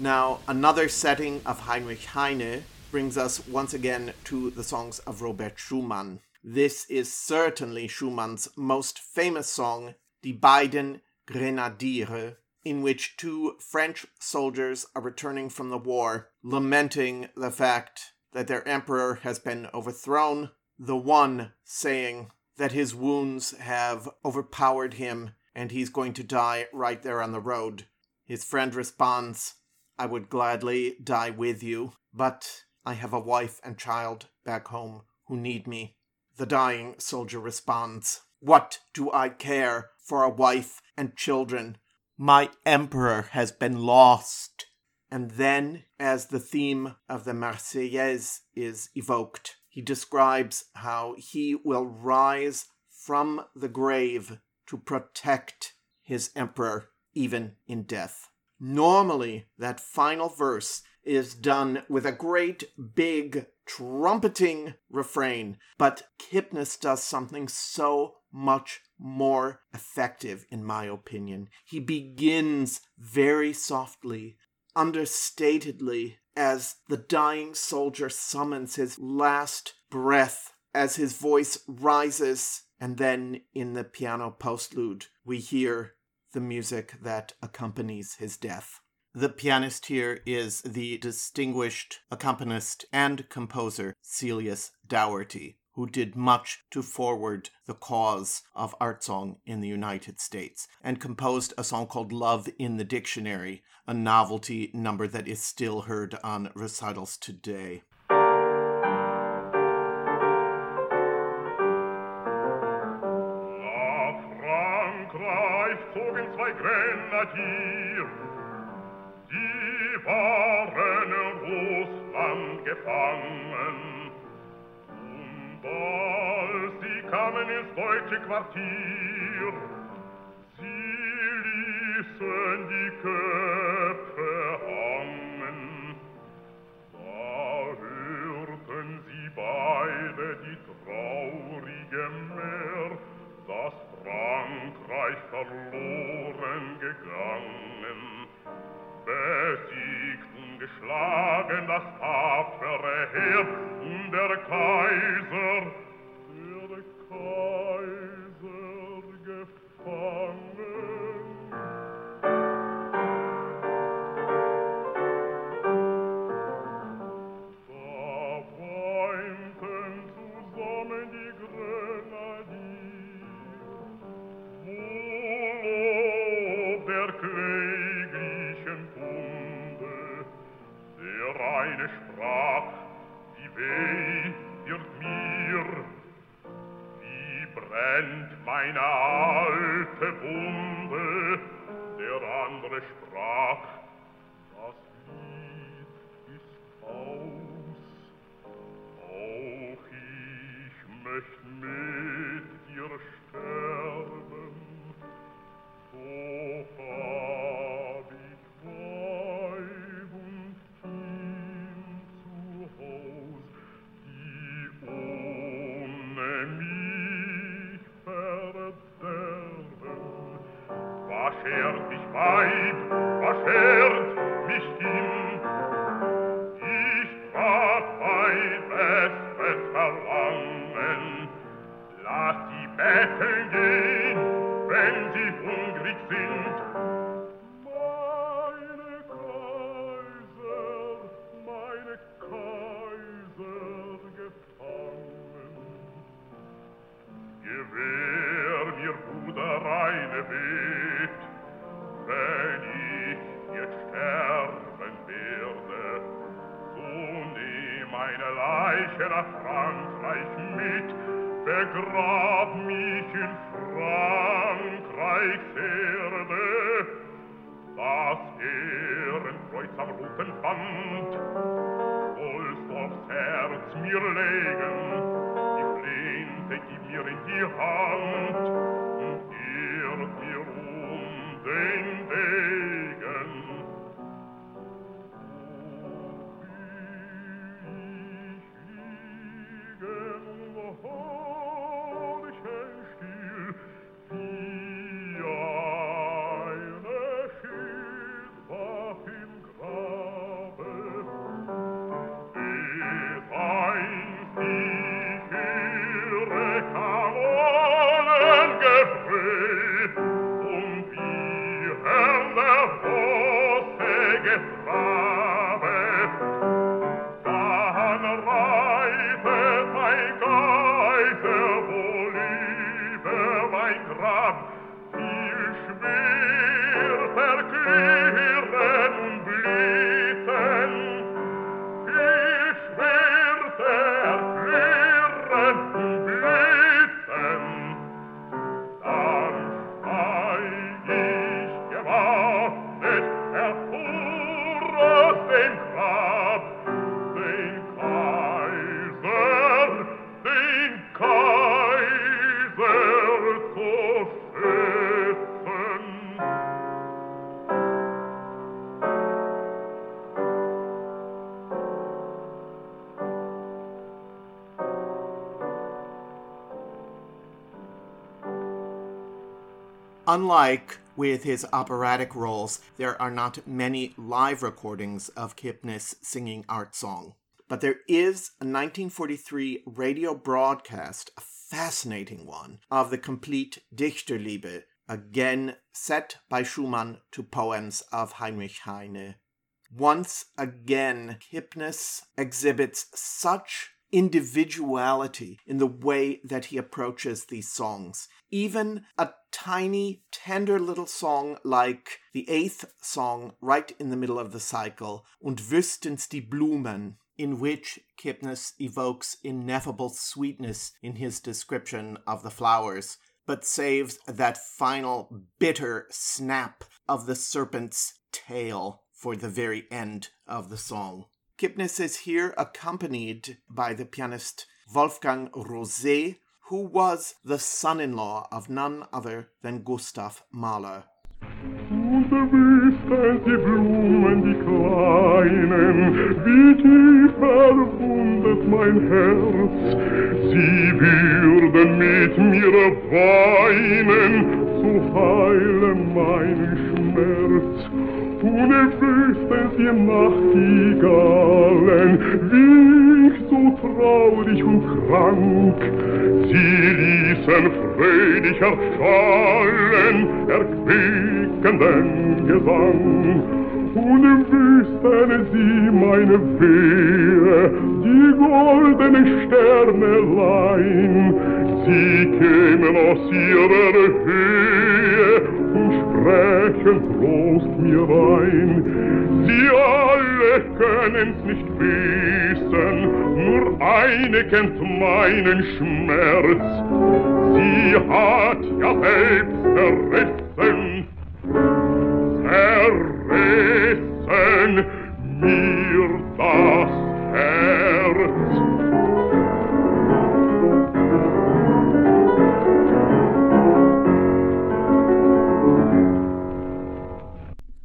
Now, another setting of Heinrich Heine brings us once again to the songs of Robert Schumann. This is certainly Schumann's most famous song, Die beiden Grenadiere, in which two French soldiers are returning from the war, lamenting the fact that their emperor has been overthrown, the one saying that his wounds have overpowered him and he's going to die right there on the road. His friend responds, I would gladly die with you, but I have a wife and child back home who need me. The dying soldier responds, What do I care for a wife and children? My emperor has been lost. And then, as the theme of the Marseillaise is evoked, he describes how he will rise from the grave to protect his emperor even in death. Normally, that final verse is done with a great big trumpeting refrain, but Kipnis does something so much more effective, in my opinion. He begins very softly, understatedly, as the dying soldier summons his last breath, as his voice rises, and then in the piano postlude, we hear the music that accompanies his death. The pianist here is the distinguished accompanist and composer Celius Dougherty, who did much to forward the cause of art song in the United States and composed a song called Love in the Dictionary, a novelty number that is still heard on recitals today. dir die waren Russland gefangen. Und als sie kamen ins deutsche Quartier. Sie ließen die Köpfe hangen. Da hörten sie beide die traurige Mehr das Frankreich verloren gegangen, besiegt und geschlagen das tapfere Heer und der Kaiser, der Kaiser gefangen. Unlike with his operatic roles, there are not many live recordings of Kipnis singing art song. But there is a 1943 radio broadcast, a fascinating one, of the complete Dichterliebe, again set by Schumann to poems of Heinrich Heine. Once again, Kipnis exhibits such individuality in the way that he approaches these songs. Even a tiny, tender little song like the eighth song, right in the middle of the cycle, Und wüssten's die Blumen, in which Kipnis evokes ineffable sweetness in his description of the flowers, but saves that final bitter snap of the serpent's tail for the very end of the song. Kipnis is here accompanied by the pianist Wolfgang Rosé, who was the son in law of none other than Gustav Mahler. Die Blumen, die kleinen, wie tief verwundet mein Herz. Sie würden mit mir weinen, zu heilen meinen Schmerz. Und ihr wüsstest, ihr Nachtigallen, wie ich so traurig und krank. Sie ließen fröhlich erschallen, erquickenden Gesang. Und wüssten sie meine Wehe, die goldenen Sternelein. Sie kämen aus ihrer Höhe sprechen Trost mir ein. Sie alle können's nicht wissen, nur eine kennt meinen Schmerz. Sie hat ja selbst zerrissen, zerrissen mir das Herz.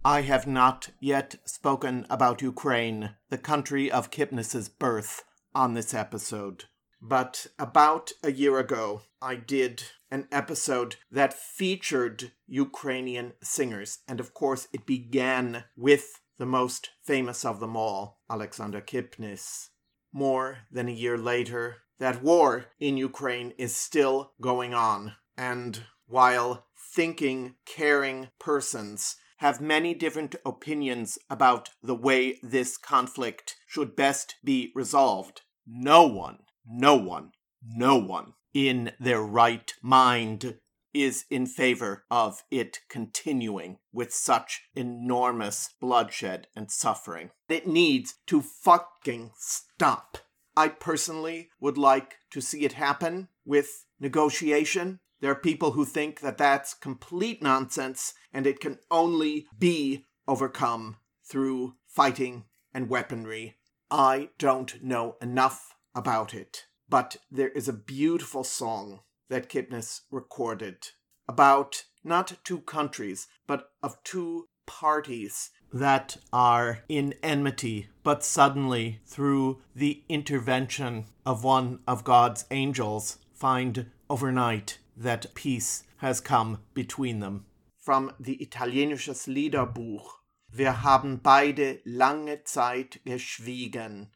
I have not yet spoken about Ukraine, the country of Kipnis's birth, on this episode. But about a year ago, I did an episode that featured Ukrainian singers. And of course, it began with the most famous of them all, Alexander Kipnis. More than a year later, that war in Ukraine is still going on. And while thinking, caring persons have many different opinions about the way this conflict should best be resolved, no one, no one, no one in their right mind is in favor of it continuing with such enormous bloodshed and suffering. It needs to fucking stop. I personally would like to see it happen with negotiation. There are people who think that that's complete nonsense and it can only be overcome through fighting and weaponry. I don't know enough about it, but there is a beautiful song that Kipnis recorded about not two countries, but of two parties that are in enmity, but suddenly, through the intervention of one of God's angels, find overnight that peace has come between them. From the Italienisches Liederbuch. Wir haben beide lange Zeit geschwiegen.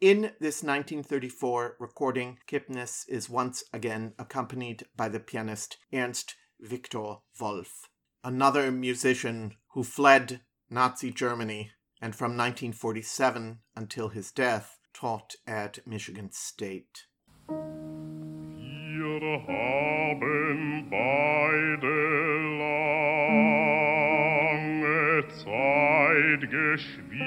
In this 1934 recording, Kipnis is once again accompanied by the pianist Ernst Victor Wolff, another musician who fled Nazi Germany and from 1947 until his death taught at Michigan State. Wir haben beide lange Zeit geschwiegen.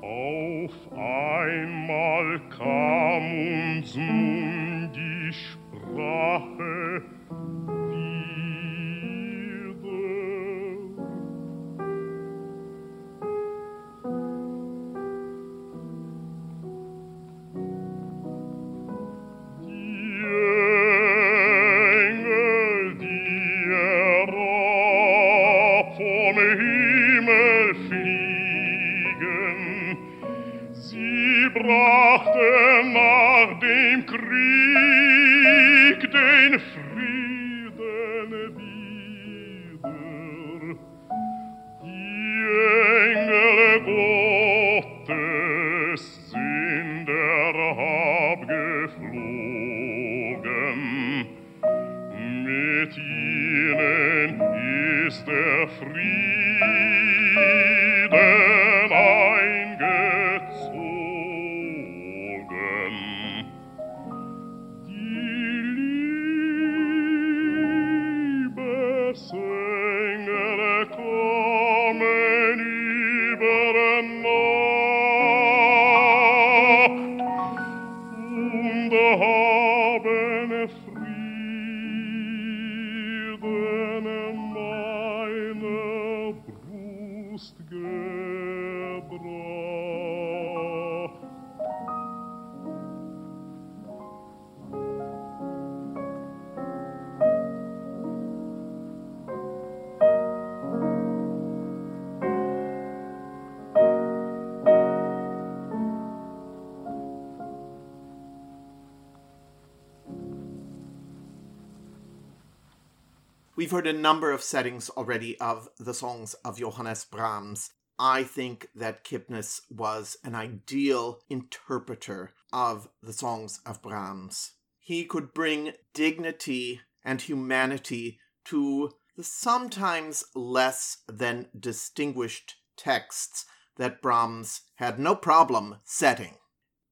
Auf einmal kam uns nun die Sprache heard a number of settings already of the songs of Johannes Brahms. I think that Kipnis was an ideal interpreter of the songs of Brahms. He could bring dignity and humanity to the sometimes less than distinguished texts that Brahms had no problem setting.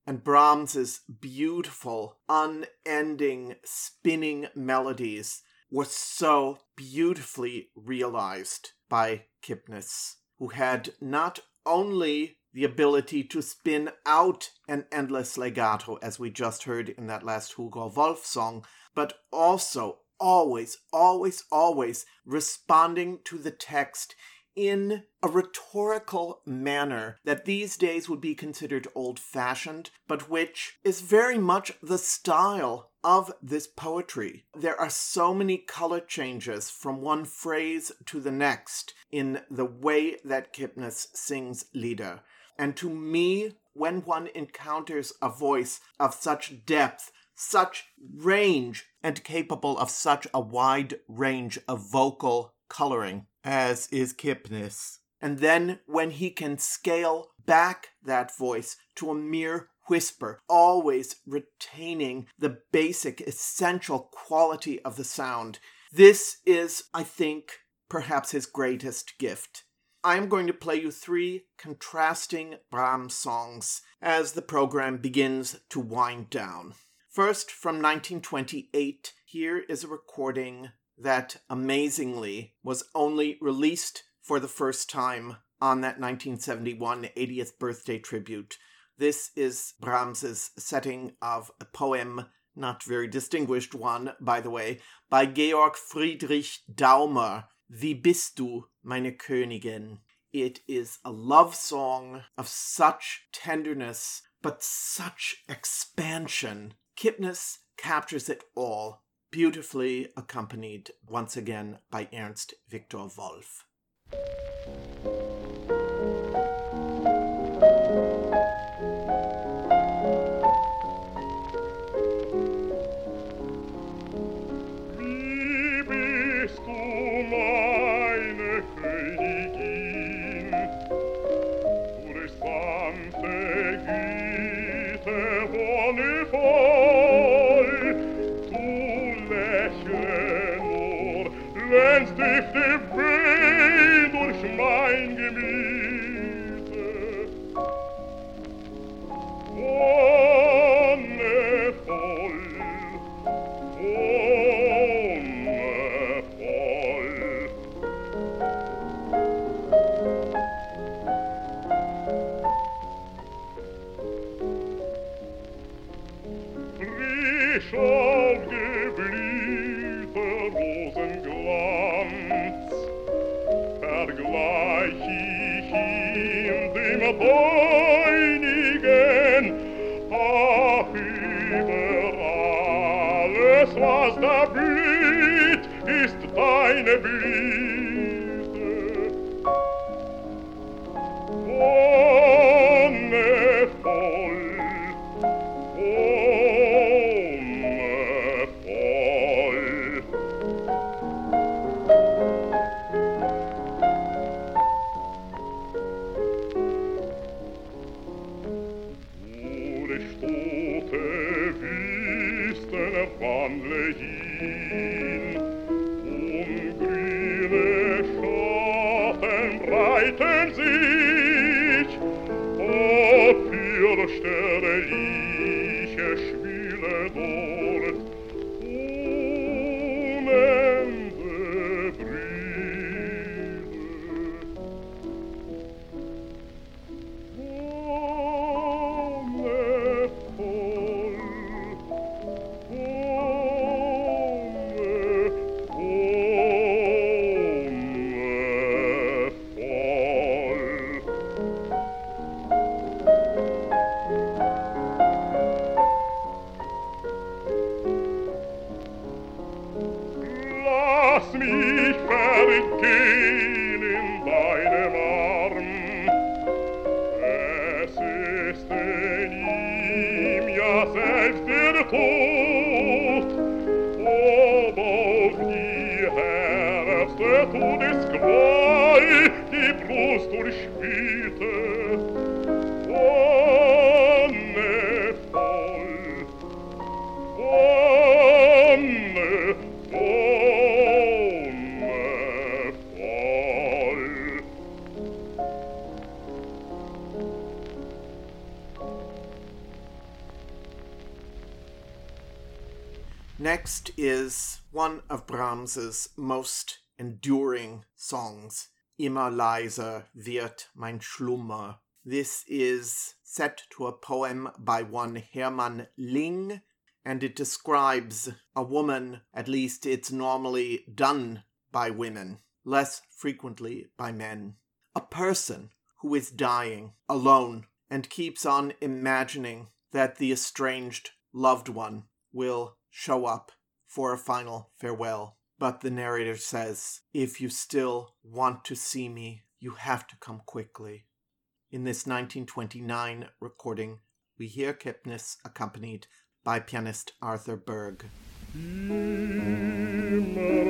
And Brahms's beautiful, unending, spinning melodies were so beautifully realized by Kipnis, who had not only the ability to spin out an endless legato, as we just heard in that last Hugo Wolf song, but also always, always, always responding to the text in a rhetorical manner that these days would be considered old fashioned, but which is very much the style of this poetry. There are so many color changes from one phrase to the next in the way that Kipnis sings Lieder. And to me, when one encounters a voice of such depth, such range, and capable of such a wide range of vocal coloring, as is Kipnis. And then when he can scale back that voice to a mere whisper, always retaining the basic, essential quality of the sound, this is, I think, perhaps his greatest gift. I'm going to play you three contrasting Brahms songs as the program begins to wind down. First, from 1928, here is a recording that amazingly was only released for the first time on that 1971 80th birthday tribute. This is Brahms's setting of a poem, not very distinguished one, by the way, by Georg Friedrich Daumer, Wie bist du, meine Königin? It is a love song of such tenderness, but such expansion. Kipnis captures it all, beautifully accompanied once again by Ernst Victor Wolff. Deine. One of Brahms's most enduring songs, Immer leiser wird mein Schlummer. This is set to a poem by one Hermann Lingg, and it describes a woman, at least it's normally done by women, less frequently by men. A person who is dying alone and keeps on imagining that the estranged loved one will show up for a final farewell. But the narrator says, If you still want to see me, you have to come quickly. In this 1929 recording, we hear Kipnis accompanied by pianist Arthur Berg. Mm-hmm.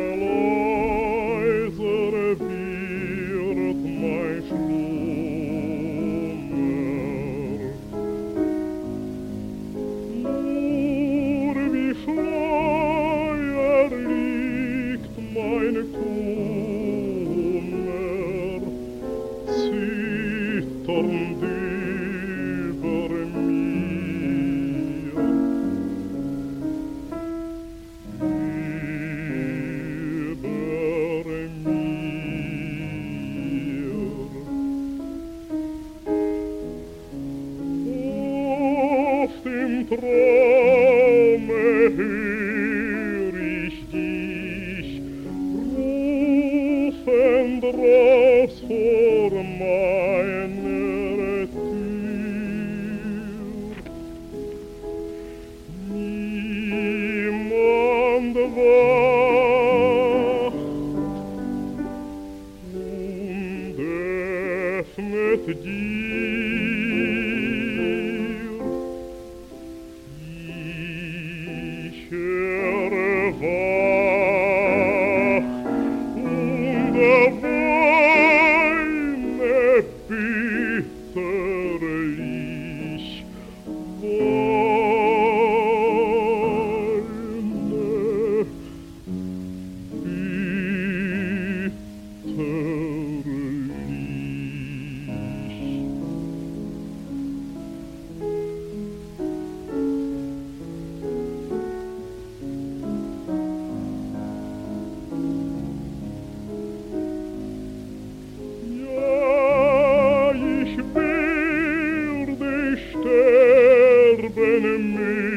Sterben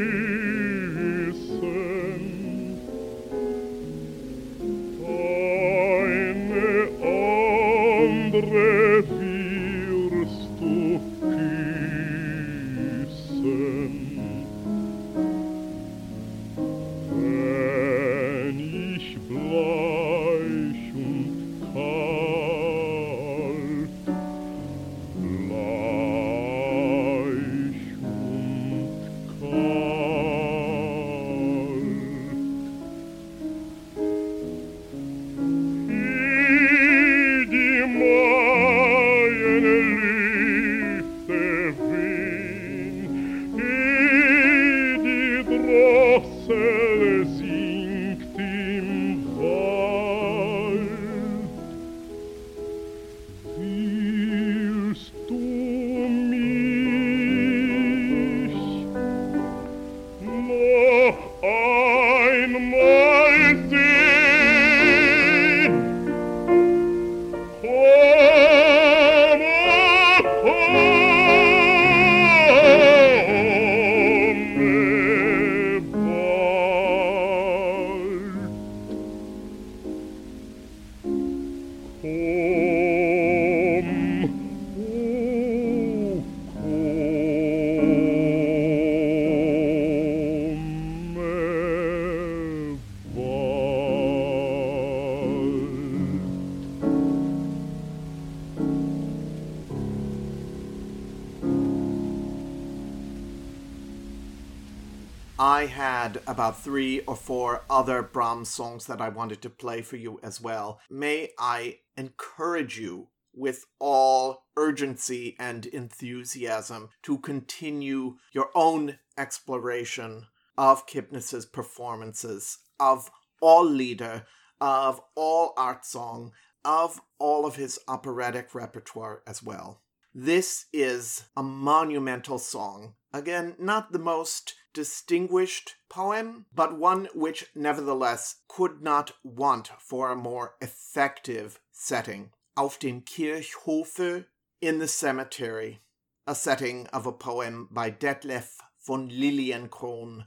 had about three or four other Brahms songs that I wanted to play for you as well. May I encourage you with all urgency and enthusiasm to continue your own exploration of Kipnis's performances, of all Lieder, of all art song, of all of his operatic repertoire as well. This is a monumental song. Again, not the most distinguished poem, but one which nevertheless could not want for a more effective setting. Auf dem Kirchhofe, in the cemetery, a setting of a poem by Detlev von Liliencron.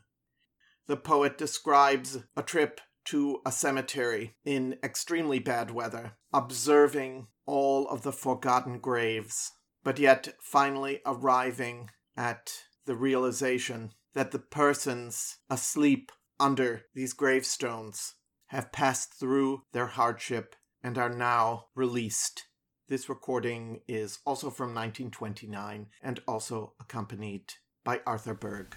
The poet describes a trip to a cemetery in extremely bad weather, observing all of the forgotten graves, but yet finally arriving at the realization that the persons asleep under these gravestones have passed through their hardship and are now released. This recording is also from 1929 and also accompanied by Arthur Berg.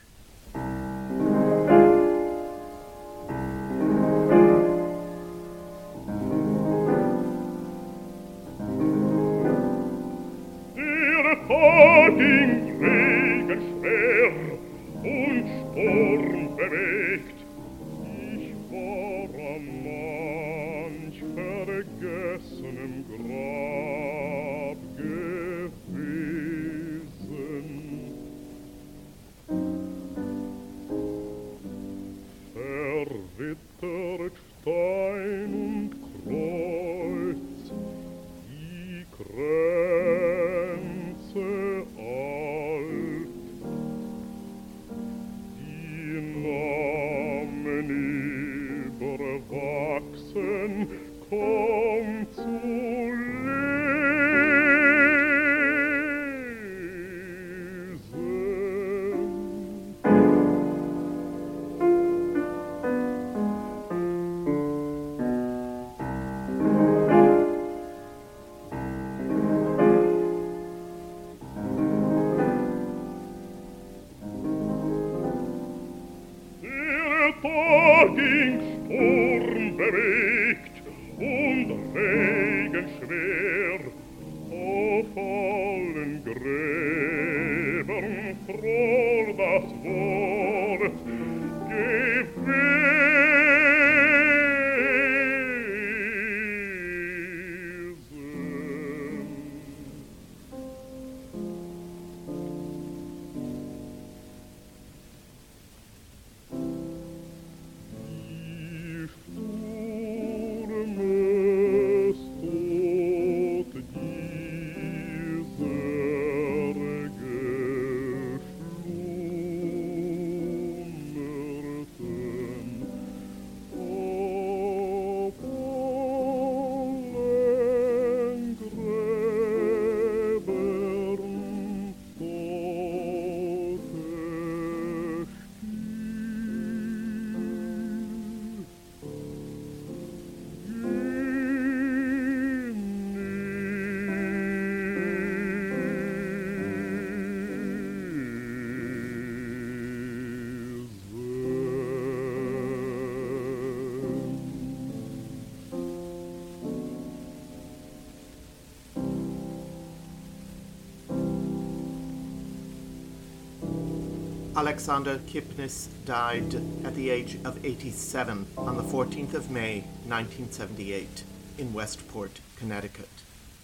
Alexander Kipnis died at the age of 87 on the 14th of May, 1978, in Westport, Connecticut.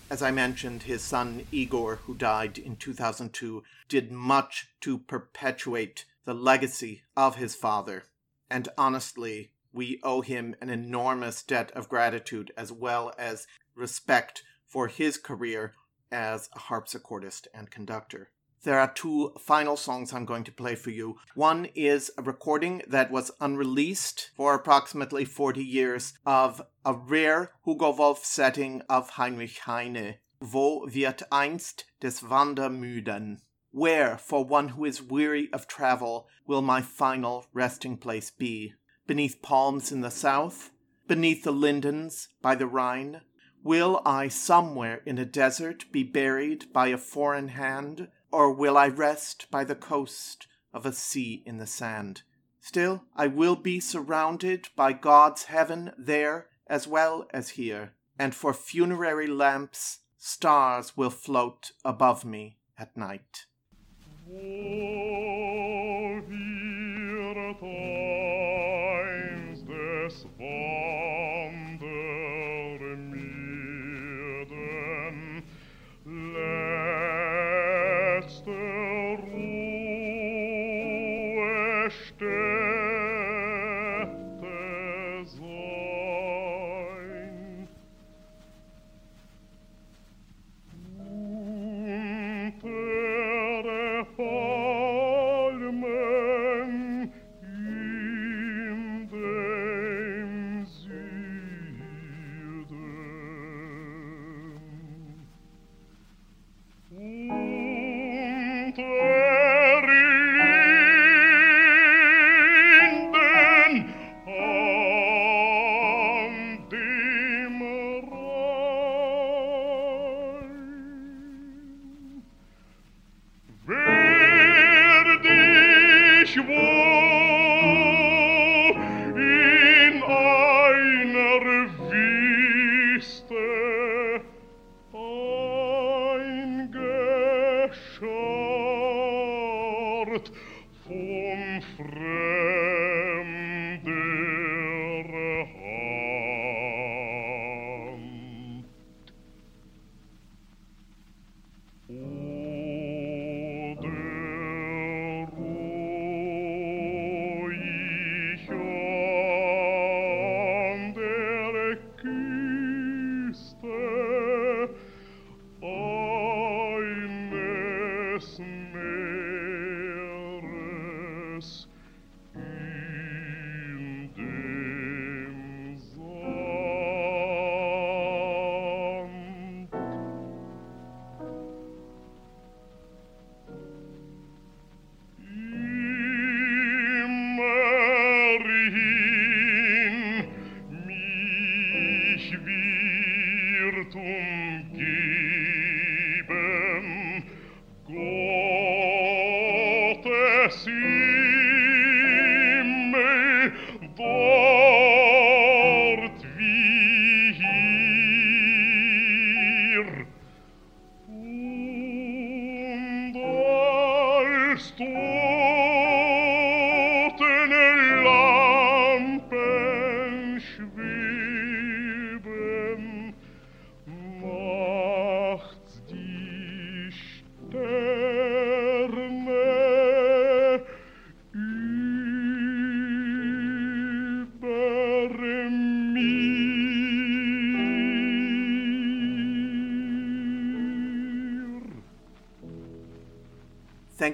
As I mentioned, his son Igor, who died in 2002, did much to perpetuate the legacy of his father. And honestly, we owe him an enormous debt of gratitude as well as respect for his career as a harpsichordist and conductor. There are two final songs I'm going to play for you. One is a recording that was unreleased for approximately 40 years of a rare Hugo Wolf setting of Heinrich Heine. Wo wird einst des Wandermüden? Where, for one who is weary of travel, will my final resting place be? Beneath palms in the south? Beneath the lindens by the Rhine? Will I somewhere in a desert be buried by a foreign hand? Or will I rest by the coast of a sea in the sand? Still, I will be surrounded by God's heaven there as well as here, and for funerary lamps, stars will float above me at night.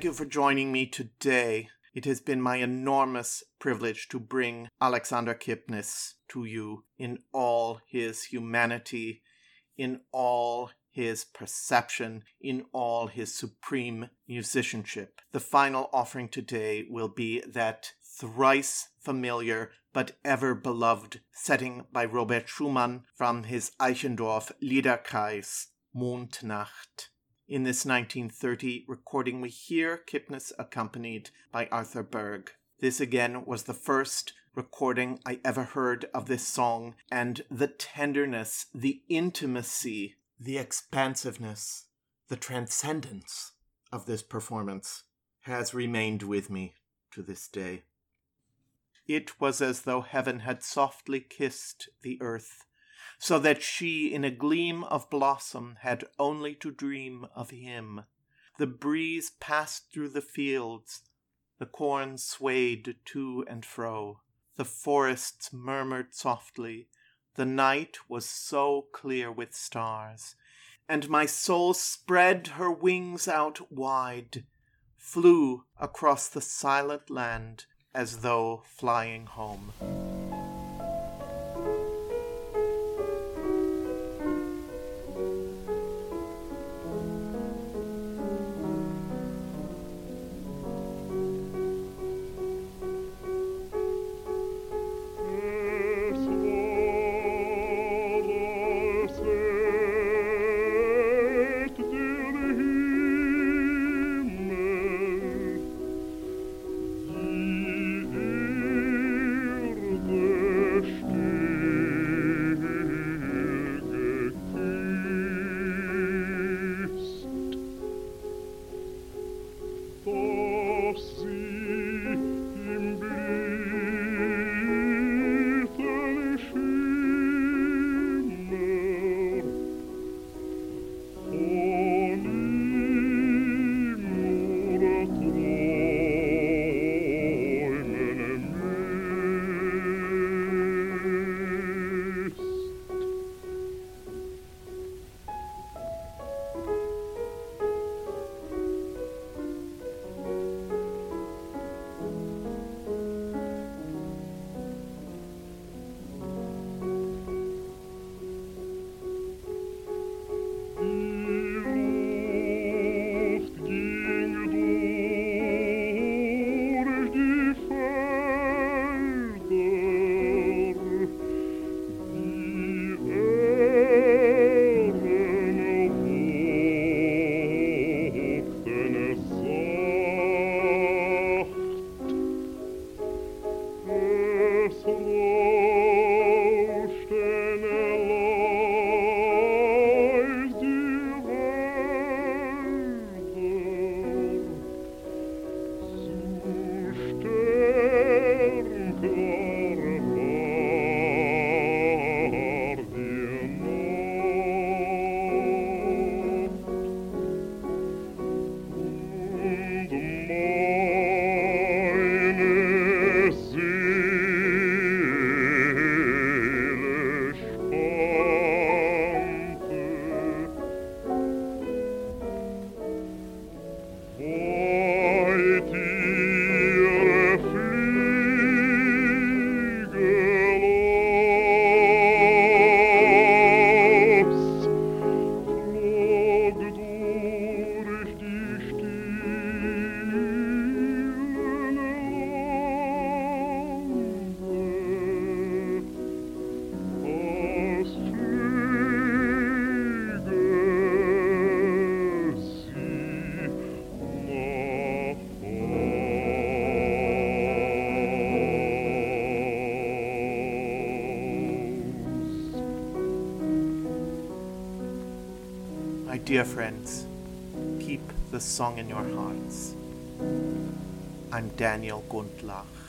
Thank you for joining me today. It has been my enormous privilege to bring Alexander Kipnis to you in all his humanity, in all his perception, in all his supreme musicianship. The final offering today will be that thrice familiar but ever beloved setting by Robert Schumann from his Eichendorff Liederkreis, Mondnacht. In this 1930 recording, we hear Kipnis accompanied by Arthur Berg. This again was the first recording I ever heard of this song, and the tenderness, the intimacy, the expansiveness, the transcendence of this performance has remained with me to this day. It was as though heaven had softly kissed the earth so that she in a gleam of blossom had only to dream of him. The breeze passed through the fields, the corn swayed to and fro, the forests murmured softly, the night was so clear with stars, and my soul spread her wings out wide, flew across the silent land as though flying home. Dear friends, keep the song in your hearts. I'm Daniel Gundlach.